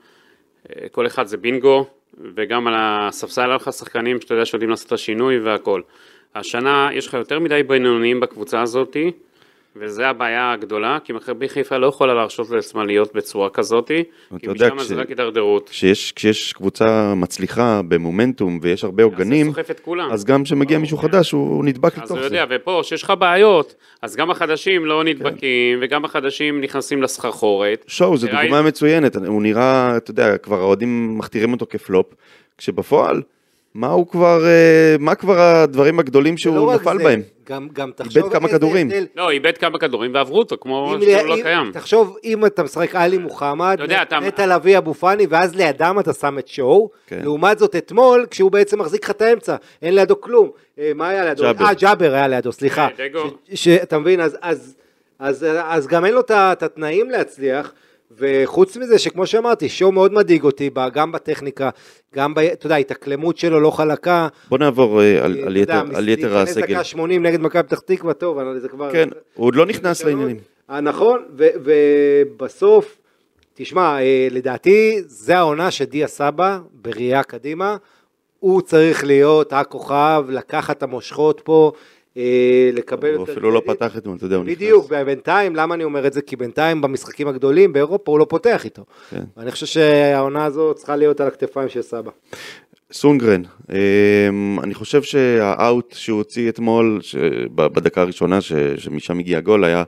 כל אחד זה בינגו, וגם על הספסל היה לך שחקנים שאתה יודע שיודעים לעשות את השינוי והכל. השנה יש לך יותר מדי בינוניים בקבוצה הזאתי, וזה הבעיה הגדולה, כי מכבי חיפה לא יכולה להרשות לעצמה להיות בצורה כזאתי, כי משם כש- זה רק הידרדרות. כשיש, כשיש קבוצה מצליחה במומנטום ויש הרבה עוגנים. אז גם כשמגיע מישהו חדש הוא הוא נדבק אז לתוך הוא זה. יודע, ופה, שיש לך בעיות, אז גם החדשים לא נדבקים, וגם החדשים נכנסים לסחרחורת. שואו, זו דוגמה מצוינת, הוא נראה, אתה יודע, כבר האוהדים מכתירים אותו כפלופ, כשבפועל, מה הוא כבר, אה, מה כבר הדברים הגדולים לא שהוא רק נפל זה, בהם? גם, גם תחשוב כמה איזה כדורים. הבדל. לא, איבד כמה כדורים ועברו אותו, כמו שהוא לא אם- קיים. תחשוב, אם אתה משחק עלי מוחמד, נטע לביא אבו פאני, ואז לידם אתה שם את שואו, כן. לעומת זאת אתמול, כשהוא בעצם מחזיק לך את האמצע, אין לידו כלום. אה, מה היה לידו? ג'אבר. אה, ג'אבר היה לידו, סליחה. אה, דגו. אתה מבין, אז- אז- אז אז גם אין לו את התנאים להצליח. וחוץ מזה שכמו שאמרתי, שואו מאוד מדאיג אותי, גם בטכניקה, גם, ב, אתה יודע, ההתאקלמות שלו לא חלקה. בוא נעבור אה, על, אתה על, יתר, על יתר להיכנס הסגל. דקה 80 נגד מכבי פתח תקווה, טוב, זה כבר... כן, הוא עוד לא נכנס. לעניינים. אה, נכון, ובסוף, תשמע, אה, לדעתי, זה העונה שדיה סבא, בראייה קדימה, הוא צריך להיות הכוכב, לקחת את המושכות פה, אה, לקבל הוא אפילו לא. פתח אתמול, אתה יודע, הוא נכנס. בדיוק, בינתיים, למה אני אומר את זה? כי בינתיים במשחקים הגדולים באירופה הוא לא פותח איתו. כן. ואני חושב שהעונה הזו צריכה להיות על הכתפיים של סבא. סונגרן, אמ, אני חושב שהאאוט שהוא הוציא אתמול, בדקה הראשונה שמשם הגיע הגול, היה,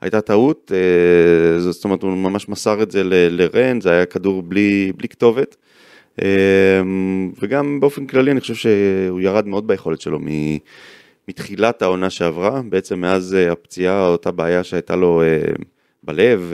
הייתה טעות, אה, זאת אומרת הוא ממש מסר את זה לרן, זה היה כדור בלי, בלי כתובת, אמ, וגם באופן כללי אני חושב שהוא ירד מאוד ביכולת שלו מ- מתחילת העונה שעברה, בעצם מאז אה, הפציעה, אותה בעיה שהייתה לו אה, בלב.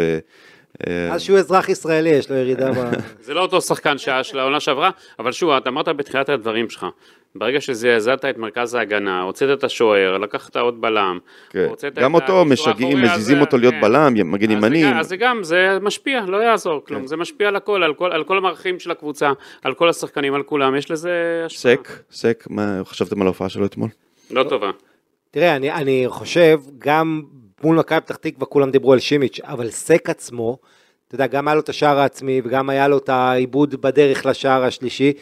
אה, אז שהוא אזרח ישראלי, יש לו ירידה ב... [LAUGHS] זה לא אותו שחקן שהיה של העונה שעברה, אבל שוב, אתה אמרת בתחילת הדברים שלך, ברגע שזעזעת את מרכז ההגנה, הוצאת את השוער, לקחת עוד בלם, כן. הוצאת גם אותו משגעים, מזיזים אותו להיות כן. בלם, מגן אז זה ימני. גם- אז זה גם, זה משפיע, לא יעזור כלום, כן. זה משפיע על הכל, על כל- על כל המערכים של הקבוצה, על כל השחקנים, על כולם, יש לזה השפעה. סק, סק, מה חשבתם על ההופעה שלו אתמול? לא טובה. תראה, אני, אני חושב, גם מול מכבי פתח תקווה כולם דיברו על שימיץ', אבל סק עצמו, אתה יודע, גם היה לו את השער העצמי וגם היה לו את העיבוד בדרך לשער השלישי.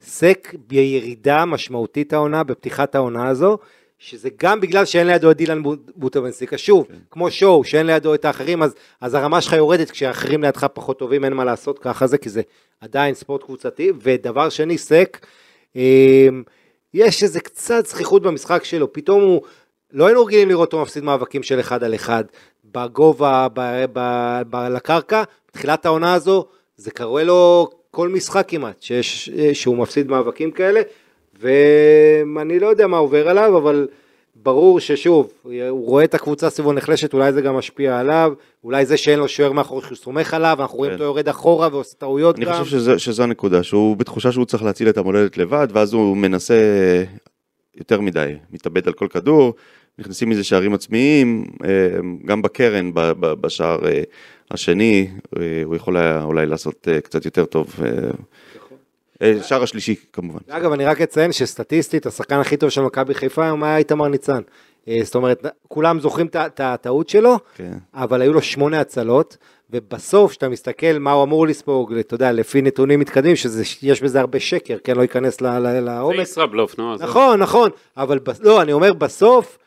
סק בירידה משמעותית העונה, בפתיחת העונה הזו, שזה גם בגלל שאין לידו את דילן בוט- בוטובנסיקה. שוב, כן. כמו שואו, שאין לידו את האחרים, אז, אז הרמה שלך יורדת כשהאחרים לידך פחות טובים, אין מה לעשות ככה זה, כי זה עדיין ספורט קבוצתי. ודבר שני, סק, אמ, יש איזה קצת זכיחות במשחק שלו, פתאום הוא, לא היינו רגילים לראות אותו מפסיד מאבקים של אחד על אחד, בגובה, ב, ב, ב, לקרקע, בתחילת העונה הזו, זה קורה לו כל משחק כמעט, שיש, שהוא מפסיד מאבקים כאלה, ואני לא יודע מה עובר עליו, אבל ברור ששוב, הוא רואה את הקבוצה סביבו נחלשת, אולי זה גם משפיע עליו, אולי זה שאין לו שוער מאחורי שהוא סומך עליו, אנחנו רואים כן. אותו יורד אחורה ועושה טעויות אני גם. חושב שזה, שזו הנקודה, שהוא בתחושה שהוא צריך להציל את המולדת לבד, ואז הוא מנסה יותר מדי, מתאבד על כל כדור, נכנסים מזה שערים עצמיים, אה, גם בקרן, בשער אה, השני, אה, הוא יכול היה אולי לעשות קצת יותר טוב. אה, אה, שער השלישי כמובן. אגב, אני רק אציין שסטטיסטית, השחקן הכי טוב של מכבי חיפה היום היה איתמר ניצן. אה, זאת אומרת, כולם זוכרים את הטעות שלו, כן. אבל היו לו שמונה הצלות, ובסוף, כשאתה מסתכל מה הוא אמור לספוג, אתה יודע, לפי נתונים מתקדמים, שיש בזה הרבה שקר, כן, לא ייכנס ל- ל- זה לעומק. ישראבלוף, נו. נכון, נכון, אבל בס- לא, אני אומר, בסוף,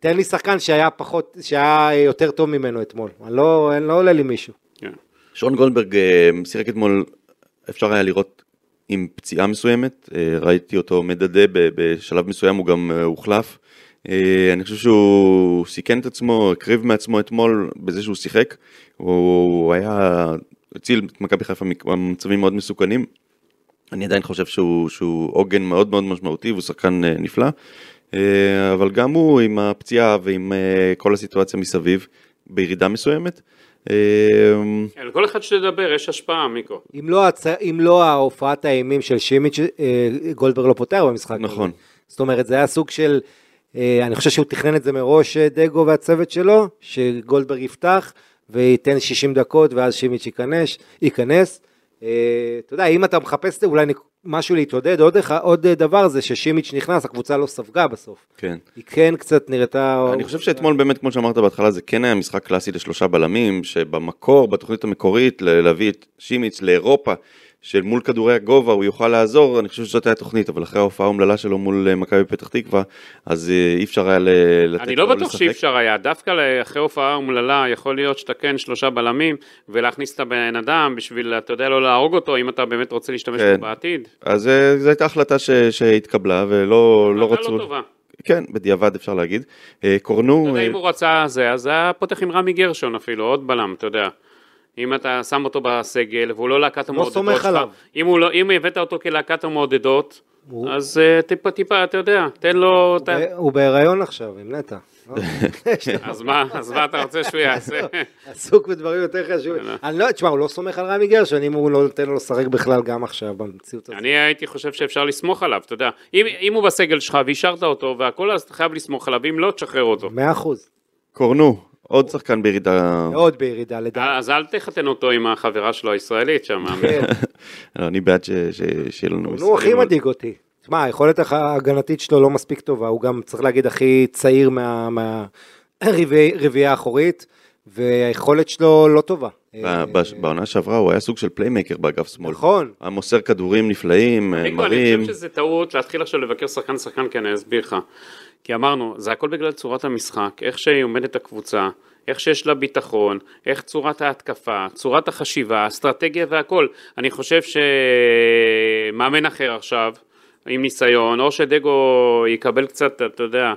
תן לי שחקן שהיה פחות, שהיה יותר טוב ממנו אתמול. אני לא, אני לא עולה לי מישהו. כן. שון גולדברג אה, שיחק אתמול, אפשר היה לראות עם פציעה מסוימת, אה, ראיתי אותו מדדה בשלב מסוים, הוא גם אה, הוחלף. אה, אני חושב שהוא סיכן את עצמו, הקריב מעצמו אתמול בזה שהוא שיחק, הוא היה, הציל את מכבי חיפה ממצבים מאוד מסוכנים. אני עדיין חושב שהוא שהוא עוגן מאוד מאוד משמעותי והוא שחקן נפלא, אבל גם הוא עם הפציעה ועם כל הסיטואציה מסביב, בירידה מסוימת. אה, כן, לכל אחד שתדבר יש השפעה, מיקו. אם לא, הצ... אם לא ההופעת האימים של שימיץ', אה, גולדברג לא פותח במשחק. נכון. זאת אומרת, זה היה סוג של, אה, אני חושב שהוא תכנן את זה מראש, אה, דגו והצוות שלו, שגולדברג יפתח וייתן 60 דקות ואז שימיץ' ייכנס. ייכנס. אתה יודע, אם אתה מחפש את זה, אולי משהו להתעודד, עוד, אחד- עוד דבר זה ששימיץ' נכנס, הקבוצה לא ספגה בסוף. כן. היא כן קצת נראתה... אני חושב שאתמול באמת, כמו שאמרת בהתחלה, זה כן היה משחק קלאסי לשלושה בלמים, שבמקור, בתוכנית המקורית, להביא את שימיץ לאירופה, של מול כדורי הגובה הוא יוכל לעזור, אני חושב שזאת הייתה תוכנית, אבל אחרי ההופעה האומללה שלו מול אה, מכבי פתח תקווה, אז אה, אי אפשר היה לתת אני לא לו בטוח לשחק. שאי אפשר היה, דווקא אחרי הופעה אומללה, יכול להיות שאתה כן שלושה בלמים, ולהכניס את הבן אדם בשביל, אתה יודע, לא להרוג אותו, אם אתה באמת רוצה להשתמש כן. בו בעתיד. אז אה, זו הייתה החלטה ש- שהתקבלה, ולא לא החלטה רצו... לא טובה. כן, בדיעבד אפשר להגיד. קורנו... אתה יודע, אם הוא רצה זה, אז היה פותח עם רמי גרשון אפילו, עוד בלם, אתה יודע. אם אתה שם אותו בסגל, והוא לא להקת המעודדות סומך שלך, עליו. אם, הוא לא, אם הבאת אותו כלהקת המעודדות, הוא- אז אה, טיפה טיפה, אתה יודע, תן לו... את ה- הוא- הוא בהיריון עכשיו, עם נטע. לא? [LAUGHS] אז מה, אז מה אתה רוצה שהוא יעשה? [LAUGHS] עסוק בדברים יותר חשובים. אני לא, תשמע, הוא לא סומך על רמי גרשון, אם הוא לא נותן לו לשחק בכלל גם עכשיו, במציאות הזאת. אני הייתי חושב שאפשר לסמוך עליו, אתה יודע. אם, אם הוא בסגל שלך והשארת אותו והכל, אז אתה חייב לסמוך עליו, אם לא, תשחרר אותו. מאה אחוז. קורנו, עוד שחקן בירידה... מאוד בירידה, לדעתי. אז אל תחתן אותו עם החברה שלו הישראלית שם. כן. [LAUGHS] אני בעד ש- ש- שיהיה לנו... נו, הכי מדאיג אותי. תשמע, היכולת הח- ההגנתית שלו לא מספיק טובה, הוא גם, צריך להגיד, הכי צעיר מהרביעייה האחורית, והיכולת שלו לא טובה. ב- בש- בעונה שעברה הוא היה סוג של פליימקר באגף שמאל. נכון. היה מוסר כדורים נפלאים, מיקו, אני מרים. חושב שזה טעות להתחיל עכשיו לבקר שחקן שחקן, כי אני אסביר לך. כי אמרנו, זה הכל בגלל צורת המשחק, איך שהיא עומדת הקבוצה, איך שיש לה ביטחון, איך צורת ההתקפה, צורת החשיבה, האסטרטגיה והכל. אני חושב שמאמן אחר עכשיו, עם ניסיון, או שדגו יקבל קצת, אתה יודע,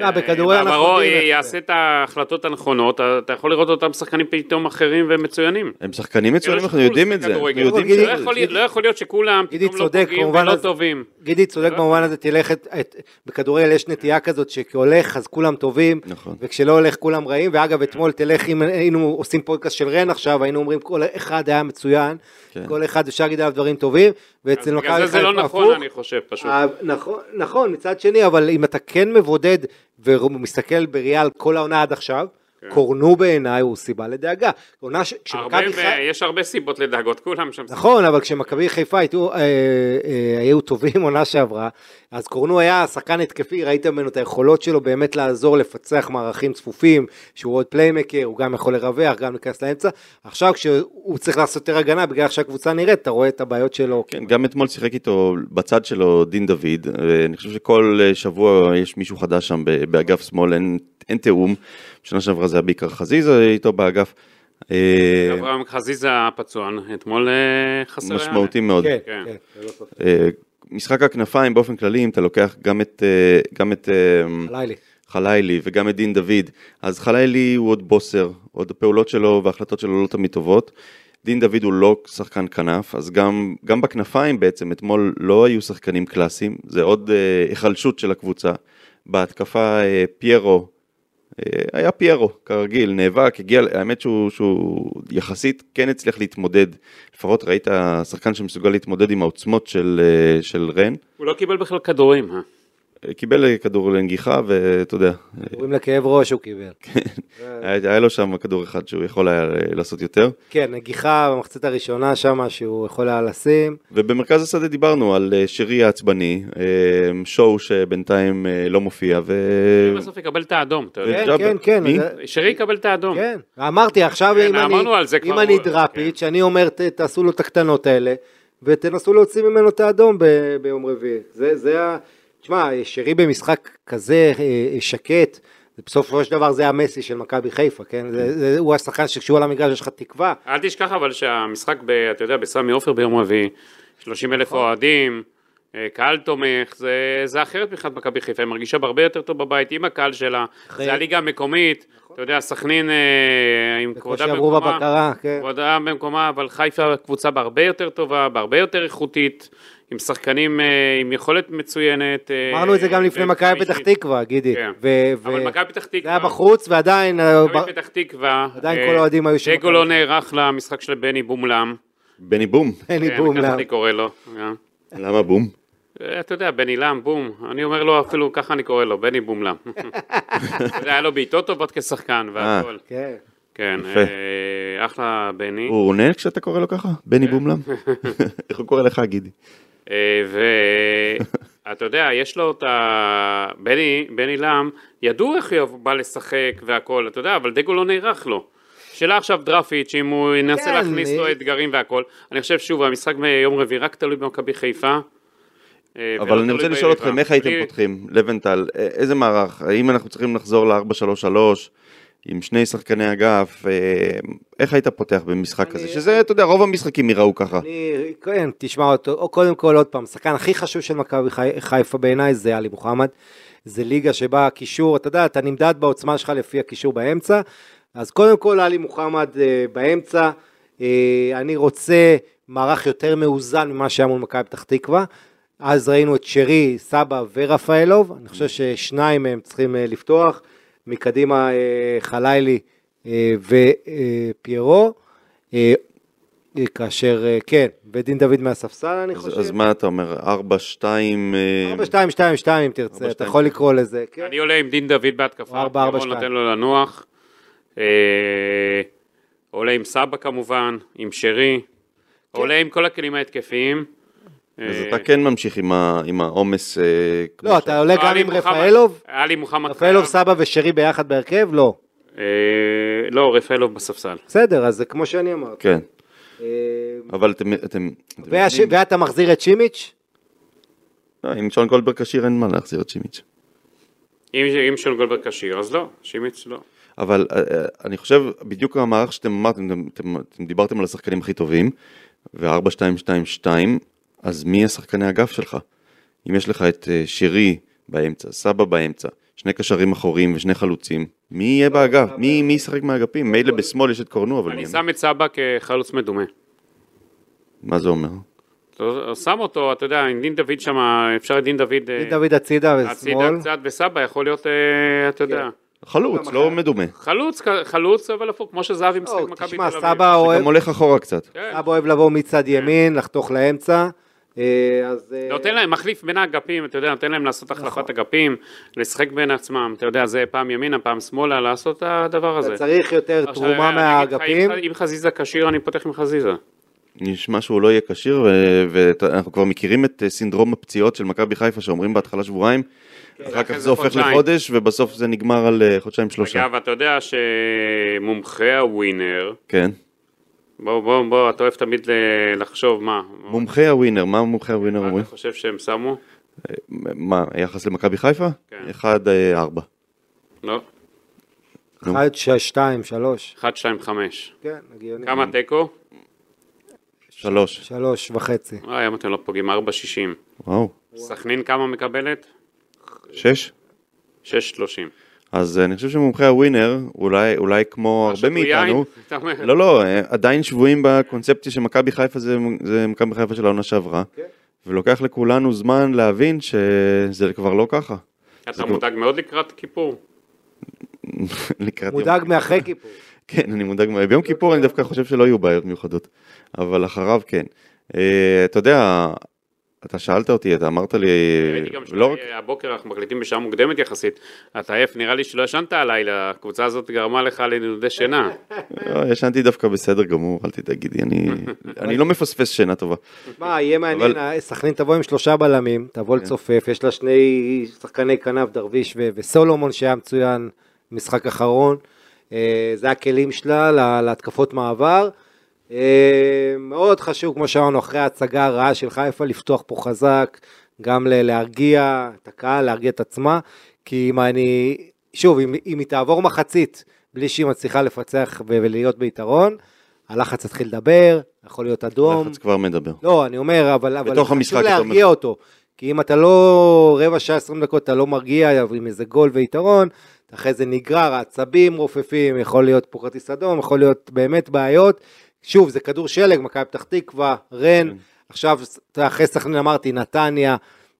בעברו יודעים איך זה. יעשה את ההחלטות הנכונות, אתה יכול לראות אותם שחקנים פתאום אחרים ומצוינים. הם שחקנים מצוינים, אנחנו יודעים את זה. אנחנו. יודעים לא יכול להיות- לא יכול להיות שכולם גידי פתאום לא צודק פוגעים ולא. טובים. גידי צודק במובן הזה, תלך את, בכדורגל יש נטייה כזאת שכהולך אז כולם טובים, נכון. וכשלא הולך כולם רעים, ואגב אתמול תלך, אם היינו עושים פודקאסט של רן עכשיו, היינו אומרים כל אחד היה מצוין, כן. כל אחד אפשר להגיד עליו דברים טובים, אז ואצל בגלל מכבי זה זה לא חיפה נכון, הפוך. אני חושב, פשוט. אה, נכון, נכון, מצד שני, אבל אם אתה כן מבודד ומסתכל בראייה על כל העונה עד עכשיו, קורנו בעיניי הוא סיבה לדאגה. עונה ש... הרבה, חיפה... יש הרבה סיבות לדאגות, כולם שם. נכון, אבל כשמכבי חיפה היו, אה, אה, היו טובים עונה שעברה, אז קורנו היה שחקן התקפי, ראית ממנו את היכולות שלו באמת לעזור לפצח מערכים צפופים, שהוא עוד פליימקר, הוא גם יכול לרווח, גם להיכנס לאמצע. עכשיו כשהוא צריך לעשות יותר הגנה, בגלל שהקבוצה נראית, אתה רואה את הבעיות שלו. כן, גם אתמול שיחק איתו בצד שלו דין דוד, ואני חושב שכל אה, שבוע יש מישהו חדש שם באגף שמאל, אין, אין תיאום. בשנה שעברה זה היה בעיקר חזיזה איתו באגף. אה, אברהם חזיזה הפצוע, אתמול אה, חסר. משמעותי מאוד. כן, כן. כן, ספק. אה, משחק הכנפיים באופן כללי, אם אתה לוקח גם את, אה, גם את אה, לילי. חלילי וגם את דין דוד, אז חלילי הוא עוד בוסר, עוד הפעולות שלו וההחלטות שלו לא תמיד טובות. דין דוד הוא לא שחקן כנף, אז גם, גם בכנפיים בעצם אתמול לא היו שחקנים קלאסיים, זה עוד אה, היחלשות של הקבוצה. בהתקפה אה, פיירו, אה, היה פיירו, כרגיל, נאבק, הגיע, האמת שהוא, שהוא יחסית כן הצליח להתמודד, לפחות ראית שחקן שמסוגל להתמודד עם העוצמות של, אה, של רן, הוא לא קיבל בכלל כדורים, אה? אה, קיבל כדור לנגיחה ואתה יודע, קוראים לכאב ראש הוא קיבל. [LAUGHS] היה, היה לו שם כדור אחד שהוא יכול היה לעשות יותר. כן, נגיחה במחצית הראשונה שם שהוא יכול היה לשים. ובמרכז השדה דיברנו על אה, שרי העצבני, אה, שואו שבינתיים אה, לא מופיע, ו... בסוף יקבל את האדום, אתה יודע. כן. כן, כן. שרי יקבל את האדום. כן, אמרתי עכשיו כן, אם אני, אמרנו על זה אם כבר, אני דראפיץ', אומר תעשו לו את הקטנות האלה, ותנסו להוציא ממנו את האדום ב- ביום רביעי. זה, זה ה... תשמע, שרי במשחק כזה אה, שקט, זה בסופו של דבר זה המסי של מכבי חיפה, כן? זה, זה, הוא השחקן שכשהוא על המגרש יש לך תקווה. אל תשכח אבל שהמשחק, ב, אתה יודע, בסמי עופר ביום רביעי, 30 אלף נכון. אוהדים, אה, קהל תומך, זה, זה אחרת מבחינת מכבי חיפה, היא מרגישה הרבה יותר טוב בבית עם הקהל שלה, אחרי- זה הליגה המקומית, אתה יודע, סכנין אה, עם כבודה במקומה, בבקרה, כן. כבודה במקומה, אבל חיפה קבוצה בהרבה יותר טובה, בהרבה יותר איכותית, עם שחקנים אה, עם יכולת מצוינת. אה, אמרנו את זה גם לפני מכבי. פתח תקווה, גידי. כן. ו- אבל ו- מכבי פתח זה תקווה, היה בחוץ, ועדיין... אה, מכבי פתח תקווה, עדיין כל האוהדים היו של דגו לא. נערך למשחק של בני בומלם. בני בום. לי כן, בום, ככה? אני קורא לו. למה בום? אתה יודע, בני לם, בום. אני אומר לו אפילו, ככה אני קורא לו, בני בום לם. [LAUGHS] אתה יודע, היה לו בעיטות טובות כשחקן והכל. כן. כן, אחלה בני. הוא עונה כשאתה קורא לו ככה? בני בומלם? [LAUGHS] איך הוא קורא לך, גידי? ואתה [LAUGHS] יודע, יש לו את ה... בני, בני לם, ידעו איך הוא בא לשחק והכל, אתה יודע, אבל דגו לא נערך לו. שאלה עכשיו דרפיץ', אם הוא ינסה כן, להכניס לו אה. אתגרים והכל. אני חושב, שוב, המשחק ביום רביעי רק תלוי במכבי חיפה. אה, אבל אני רוצה לשאול. אתכם, איך הייתם פותחים? לבנטל, איזה מערך? האם אנחנו צריכים לחזור ל-4-3-3 עם שני שחקני אגף? אה, איך היית פותח במשחק כזה? שזה, אתה יודע, רוב המשחקים יראו ככה. אני, כן, תשמע אותו, או קודם כל עוד פעם, השחקן הכי חשוב של מכבי חי- חיפה בעיניי זה עלי מוחמד. זה ליגה שבה הקישור, אתה יודע, אתה נמדד בעוצמה שלך לפי הקישור באמצע, אז קודם כל עלי מוחמד אה, באמצע, אה, אני רוצה מערך יותר מאוזן ממה שהיה מול מכבי פתח תקווה. אז ראינו את שרי, סבא ורפאלוב, אני חושב ששניים מהם צריכים לפתוח, מקדימה אה, חלילי אה, ופיירו. אה, כאשר, כן, ודין דוד מהספסל אני אז- חושב. אז מה אתה אומר? 4-2... אה, 4-2-2-2 אם תרצה, אתה 4-2. יכול לקרוא לזה, כן. אני עולה עם דין דוד בהתקפה, ארבע, ארבע, ירון שתיים. נותן לו לנוח. אה, עולה עם סבא כמובן, עם שרי. עולה עם כל הכלים ההתקפיים. אז אה, אתה כן ממשיך עם העומס. אה, לא, אתה עולה גם עלי עם רפאלוב? עלי מוחמד רפאלוב. סבא ושרי ביחד בהרכב? לא. אה, לא, רפאלוב בספסל. בסדר, אז זה כמו שאני אמרתי. כן, אה, אבל אתם... ואתה מחזיר את שימיץ'? לא, עם שון גולדברג כשיר אין מה להחזיר את שימיץ'. אם, אם שון גולדברג כשיר, אז לא, שימיץ לא. אבל אה, אה, אני חושב, בדיוק המערך שאתם אמרתם, אתם דיברתם על השחקנים הכי טובים, ו-4-2-2-2, אז מי השחקני אגף שלך? אם יש לך את אה, שירי באמצע, סבא באמצע, שני קשרים אחוריים ושני חלוצים, מי יהיה באגף? מי מי ישחק מהאגפים? מילא בשמאל יש את קורנו, אבל אני שם את סבא כחלוץ מדומה. מה זה אומר? אתה שם אותו, אתה יודע, עם דין דוד שם, אפשר את דין דוד... אה, דין דוד הצידה הצידה ושמאל. קצת, וסבא יכול להיות, אה, אתה יודע, חלוץ, לא מדומה. חלוץ, חלוץ, אבל הפוך, כמו שזהבי משחק לא, במכבי תל תשמע, אביב. סבא אוהב- גם הולך אחורה קצת. כן. אבא אוהב לבוא מצד ימין, לחתוך לאמצע. אה, אז... אה, נותן להם, מחליף בין האגפים, אתה יודע, נותן להם לעשות החלפת אגפים, לשחק בין עצמם, אתה יודע, זה פעם ימינה, פעם שמאלה, לעשות את הדבר הזה. אתה צריך יותר עכשיו, תרומה לך, מהאגפים. אם- חזיזה כשיר, אני פותח עם חזיזה. נשמע שהוא לא יהיה כשיר, ו- ואנחנו כבר מכירים את אה, סינדרום הפציעות של מכבי חיפה, שאומרים בהתחלה שבועיים, אחר כך זה הופך. לחודש, ובסוף זה נגמר על אה, חודשיים שלושה. אגב, אתה יודע שמומחי הווינר, כן. בוא, בוא, בוא, אתה אוהב תמיד לחשוב מה. מומחי הווינר, מה מומחי הווינר אומרים? אתה חושב שהם שמו? מה, היחס למכבי חיפה? כן. 1-4. לא, נו. 1, 6, 2, 3. 1, 2, 5. כן, הגיוני. כמה תיקו? 3. 3 וחצי. אה, היום אתם לא פוגעים, 4, 60. וואו. סכנין כמה מקבלת? 6? 6, 30. אז אה, אני חושב שמומחי הווינר, אולי, אולי כמו הרבה שתו יין? מאיתנו. לא, לא, אה, עדיין שבויים בקונספציה שמכבי חיפה זה, זה מכבי חיפה של העונה שעברה, כן. ולוקח לכולנו זמן להבין שזה כבר לא ככה. אתה מודאג מאוד לקראת כיפור. [LAUGHS] לקראת מודאג מאחרי כיפור. [LAUGHS] כן, אני מודאג, ביום כיפור אני דווקא חושב שלא יהיו בעיות מיוחדות, אבל אחריו כן. אה, אתה יודע, אתה שאלת אותי, אתה אמרת לי, ראיתי גם לא רק, שהבוקר אנחנו מקליטים בשעה מוקדמת יחסית. אתה עייף, נראה לי שלא ישנת הלילה, הקבוצה הזאת גרמה לך לנדודי שינה. [LAUGHS] לא, ישנתי דווקא בסדר גמור, אל תגידי, אני, [LAUGHS] אני לא מפספס שינה טובה. מה, יהיה מעניין, אבל- אה, סכנין תבוא עם שלושה בלמים, תבוא לצופף, יש לה שני שחקני כנף, דרוויש ו- וסולומון שהיה מצוין משחק אחרון. אה, זה הכלים שלה לה- להתקפות מעבר. אה, מאוד חשוב, כמו שאמרנו, אחרי ההצגה הרעה של חיפה, לפתוח פה חזק, גם להרגיע את הקהל, להרגיע את עצמה, כי אם אני, שוב, אם, אם היא תעבור מחצית בלי שהיא מצליחה לפצח ולהיות ביתרון, הלחץ יתחיל לדבר, יכול להיות אדום. לחץ כבר מדבר. לא, אני אומר, אבל, אבל חשוב להרגיע אומר. אותו. כי אם אתה לא רבע שעה, עשרים דקות, אתה לא מרגיע עם איזה גול ויתרון, אחרי זה נגרר, העצבים רופפים, יכול להיות פה כרטיס אדום, יכול להיות באמת בעיות. שוב, זה כדור שלג, מכבי פתח תקווה, רן, כן. עכשיו, אחרי סכנין אמרתי, נתניה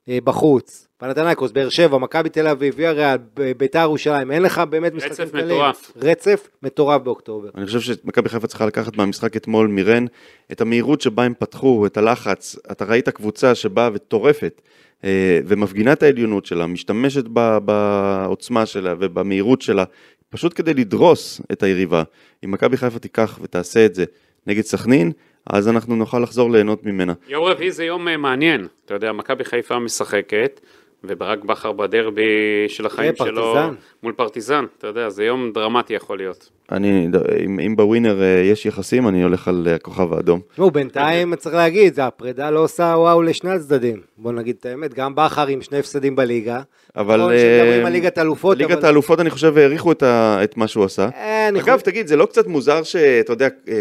אה, בחוץ, פנתנייקוס, באר שבע, מכבי תל אביב, ויה ריאל, ביתר ירושלים, אין לך באמת משחקים רצף קלים. מטורף. רצף מטורף באוקטובר. אני חושב שמכבי חיפה צריכה לקחת מהמשחק אתמול מרן את המהירות שבה הם פתחו, את הלחץ. אתה ראית קבוצה שבאה וטורפת אה, ומפגינה את העליונות שלה, משתמשת בעוצמה שלה ובמהירות שלה, פשוט כדי לדרוס את היריבה. אם מכבי חיפה תיקח ותעשה את זה נגד סכנין, אז אנחנו נוכל לחזור ליהנות ממנה. יום רביעי זה יום אה, מעניין, אתה יודע, מכבי חיפה משחקת, וברק בכר בדרבי של החיים אה, שלו, פרטיזן. מול פרטיזן, אתה יודע, זה יום דרמטי יכול להיות. אני, אם, אם בווינר אה, יש יחסים, אני הולך על אה, הכוכב האדום. תשמעו, בינתיים צריך להגיד, זה הפרידה לא עושה וואו לשני הצדדים. בוא נגיד את האמת, גם בכר עם שני הפסדים בליגה. אבל נכון אה, שמדברים על ליגת האלופות, ליגת אבל- האלופות אני חושב העריכו את, ה, את מה שהוא עשה. אה, אני אגב, חושב- תגיד, זה לא קצת מוזר שאתה יודע, אה,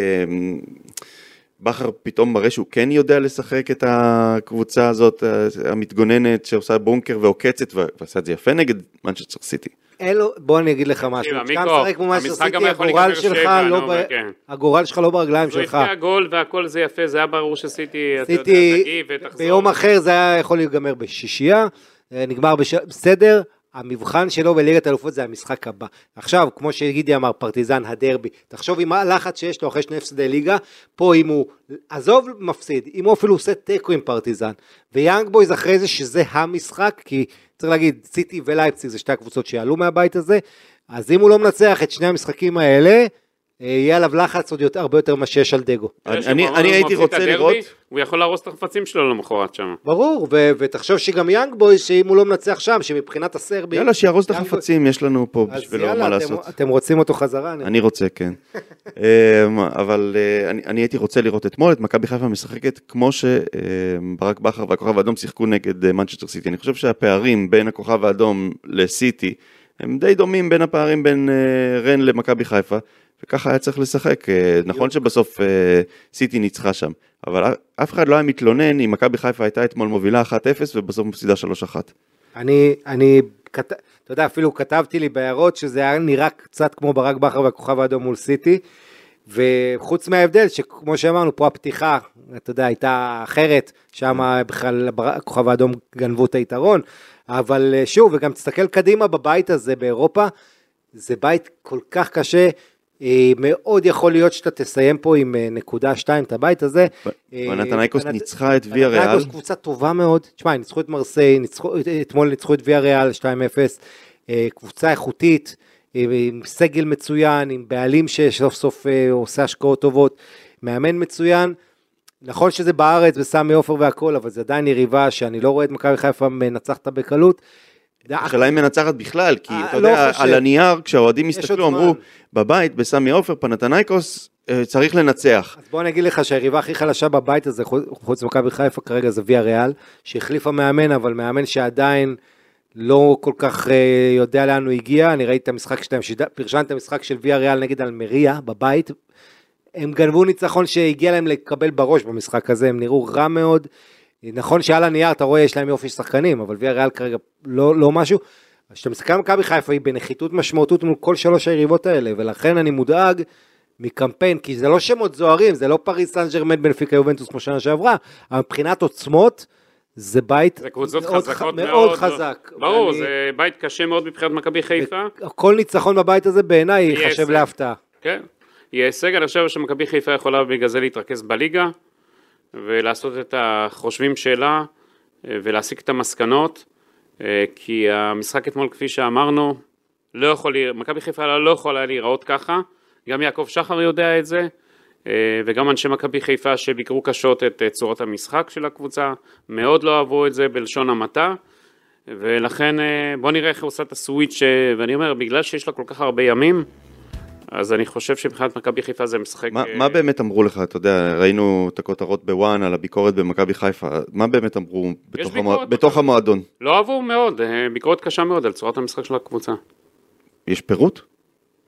בכר פתאום מראה שהוא כן יודע לשחק את הקבוצה הזאת, אה, המתגוננת, שעושה בונקר ועוקצת, ועשה את זה יפה נגד מנצ'סטר סיטי. אין לו, בוא אני אגיד לך משהו, כשאתה משחק כמו גם יכול הגורל שלך שבע, לא ב- כן. הגורל שלך לא ברגליים הוא שלך. הבקיע גול והכל זה יפה, זה היה ברור שסיטי, אתה יודע, תגיב ותחזור. ביום אחר זה היה יכול להיגמר בשישייה, אה, נגמר בש... בסדר, המבחן שלו בליגת האלופות זה המשחק הבא. עכשיו, כמו שגידי אמר, פרטיזן, הדרבי, תחשוב עם הלחץ שיש לו אחרי שני הפסדי ליגה, פה אם הוא, עזוב מפסיד, אם הוא אפילו עושה תיקו עם פרטיזן, ויאנג בויז אחרי זה שזה המשחק, כי צריך להגיד, סיטי ולייפציג זה שתי הקבוצות שיעלו מהבית הזה, אז אם הוא לא מנצח את שני המשחקים האלה, יהיה עליו לחץ עוד יותר, הרבה יותר ממה שיש על דגו. אני- אני הייתי רוצה הדרבי, לראות, הוא יכול להרוס את החפצים שלו למחרת שם. ברור, ו- ותחשוב שגם יאנג בוי, שאם הוא לא מנצח שם, שמבחינת הסרבים... יאללה שיארוז את החפצים, יש לנו פה אז בשבילו יאללה, מה לעשות. אתם רוצים אותו חזרה? אני- אני רוצה, כן. [LAUGHS] אמ, אבל אה, אני, אני הייתי רוצה לראות אתמול את מכבי חיפה משחקת כמו שברק בכר והכוכב האדום שיחקו נגד אה, מנצ'סטר סיטי. אני חושב שהפערים בין הכוכב האדום לסיטי הם די דומים בין הפערים בין אה, רן למכבי חיפה, וככה היה צריך לשחק. אה, נכון שבסוף אה, סיטי ניצחה שם, אבל אף אחד לא היה מתלונן אם מכבי חיפה הייתה אתמול מובילה 1-0 ובסוף מפסידה 3-1. אני, אני, כת... אתה יודע, אפילו כתבתי לי בהערות שזה היה נראה קצת כמו ברק בכר והכוכב האדום מול סיטי, וחוץ מההבדל שכמו שאמרנו, פה הפתיחה, אתה יודע, הייתה אחרת, שם בכלל הכוכב האדום גנבו את היתרון, אבל אה, שוב, וגם תסתכל קדימה בבית הזה באירופה, זה בית כל כך קשה. אה, מאוד יכול להיות שאתה תסיים פה עם אה, נקודה שתיים את הבית הזה. אה, פנתנייקוס פנת- ניצחה את ויה ריאל. פנתנייקוס קבוצה טובה מאוד. תשמע, הם ניצחו את מרסיי, אתמול ניצחו את ויה ריאל 2-0. אה, קבוצה איכותית, אה, עם סגל מצוין, עם בעלים שסוף סוף אה, עושה השקעות טובות, מאמן מצוין. נכון שזה בארץ בסמי עופר והכל, אבל זה עדיין יריבה שאני לא רואה את מכבי חיפה מנצחת בקלות. השאלה אם מנצחת בכלל, כי אה, אתה לא יודע. על הנייר, כשהאוהדים הסתכלו, אמרו. בבית, בסמי עופר, פנתנייקוס, אה, צריך לנצח. אז בוא אני אגיד לך שהיריבה הכי חלשה בבית הזה, חוץ- ממכבי חיפה כרגע זה ויה ריאל, שהחליפה מאמן, אבל מאמן שעדיין לא כל כך אה, יודע לאן הוא הגיע. אני ראיתי את המשחק שלהם, פרשנתי את המשחק של ויה ריאל נגד אלמריה בבית. הם גנבו ניצחון שהגיע להם לקבל בראש במשחק הזה, הם נראו רע מאוד. נכון שעל הנייר אתה רואה יש להם יופי של שחקנים, אבל ויה ריאל כרגע לא, לא משהו. כשאתה מסתכל על מכבי חיפה היא בנחיתות משמעותית מול כל שלוש היריבות האלה, ולכן אני מודאג מקמפיין, כי זה לא שמות זוהרים, זה לא פריס סן ג'רמן בנפיקה יובנטוס כמו שנה שעברה, אבל מבחינת עוצמות, זה בית זה קבוצות מאוד חזקות מאוד. מאוד חזק. ברור, ואני- זה בית קשה מאוד מבחינת מכבי חיפה. כל ניצחון בבית הזה בעיניי ייחשב. להפתעה. כן. יהיה הישג, אני חושב שמכבי חיפה יכולה בגלל זה להתרכז בליגה, ולעשות את החושבים שלה, אה, ולהסיק את המסקנות, אה, כי המשחק אתמול, כפי שאמרנו, לא יכול, מכבי חיפה לא יכולה להיראות ככה, גם יעקב שחר יודע את זה, אה, וגם אנשי מכבי חיפה שביקרו קשות את צורת המשחק של הקבוצה, מאוד לא אהבו את זה בלשון המעטה. ולכן בוא נראה איך הוא עושה את הסוויץ', ואני אומר, בגלל שיש לה כל כך הרבה ימים, אז אני חושב שמבחינת מכבי חיפה זה משחק... מה, אה, מה באמת אמרו לך, אתה יודע, ראינו את הכותרות בוואן על הביקורת במכבי חיפה, מה באמת אמרו בתוך, ביקורת המוע... בתוך. המועדון? לא אהבו מאוד, אה, ביקורת קשה מאוד על צורת המשחק של הקבוצה. יש פירוט?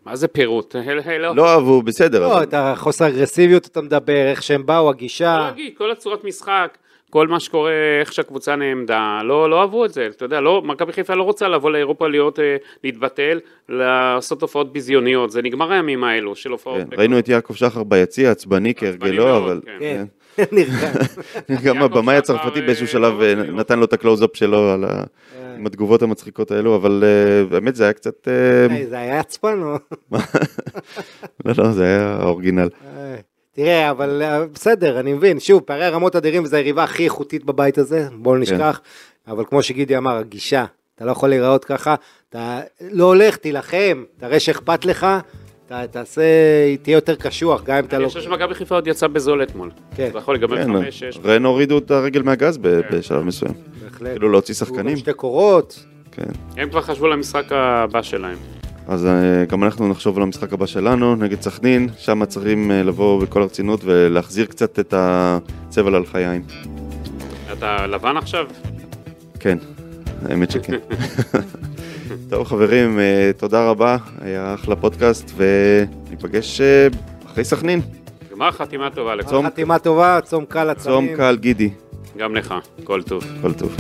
מה זה פירוט? אה, לא. לא אהבו, בסדר, לא, אבל... את החוסר אגרסיביות אתה מדבר, איך שהם באו, לא הגישה. כל הצורת משחק, כל מה שקורה, איך שהקבוצה נעמדה, לא, לא אהבו את זה, אתה יודע, לא, מכבי חיפה לא רוצה לבוא לאירופה להיות, אה, להתבטל, לעשות הופעות ביזיוניות, זה נגמר הימים האלו של הופעות. כן, ראינו את יעקב שחר ביציע, עצבני כהרגלו, אבל... כן. כן, [LAUGHS] נרגע. [LAUGHS] גם הבמאי הצרפתי אה, באיזשהו שלב לא אה, רציני. נתן לו את הקלוז-אפ שלו על ה... עם התגובות המצחיקות האלו, אבל אה, באמת זה היה קצת... אה, זה היה עצבן או... [LAUGHS] לא, לא, זה היה האורגינל. אה, תראה, אבל אה, בסדר, אני מבין, שוב, פערי רמות אדירים וזו היריבה הכי איכותית בבית הזה, בואו לא נשכח, אבל כמו שגידי אמר, הגישה, אתה לא יכול להיראות ככה, אתה לא הולך, תילחם, תראה שאכפת לך, אתה תעשה, תהיה יותר קשוח, גם אם אתה אני לא... חושב שמכבי חיפה עוד יצא בזול אתמול. כן. זה יכול להיגמר כן, חמש, שש. רן הורידו את הרגל מהגז ב- בשלב מסוים. בהחלט. כאילו להוציא שחקנים. שתי קורות, כן. הם כבר חשבו למשחק הבא שלהם. אז אה, גם אנחנו נחשוב על המשחק הבא שלנו, נגד סכנין, שם צריכים אה, לבוא בכל הרצינות ולהחזיר קצת את הצבע ללחיים. אתה לבן עכשיו? כן, האמת שכן. [LAUGHS] טוב חברים, אה, תודה רבה, היה אחלה פודקאסט, וניפגש אחרי סכנין. גמר חתימה טובה לכולם. צום- חתימה טובה, צום קל לצמים. צום קל גידי, גם לך, כל טוב. כל טוב.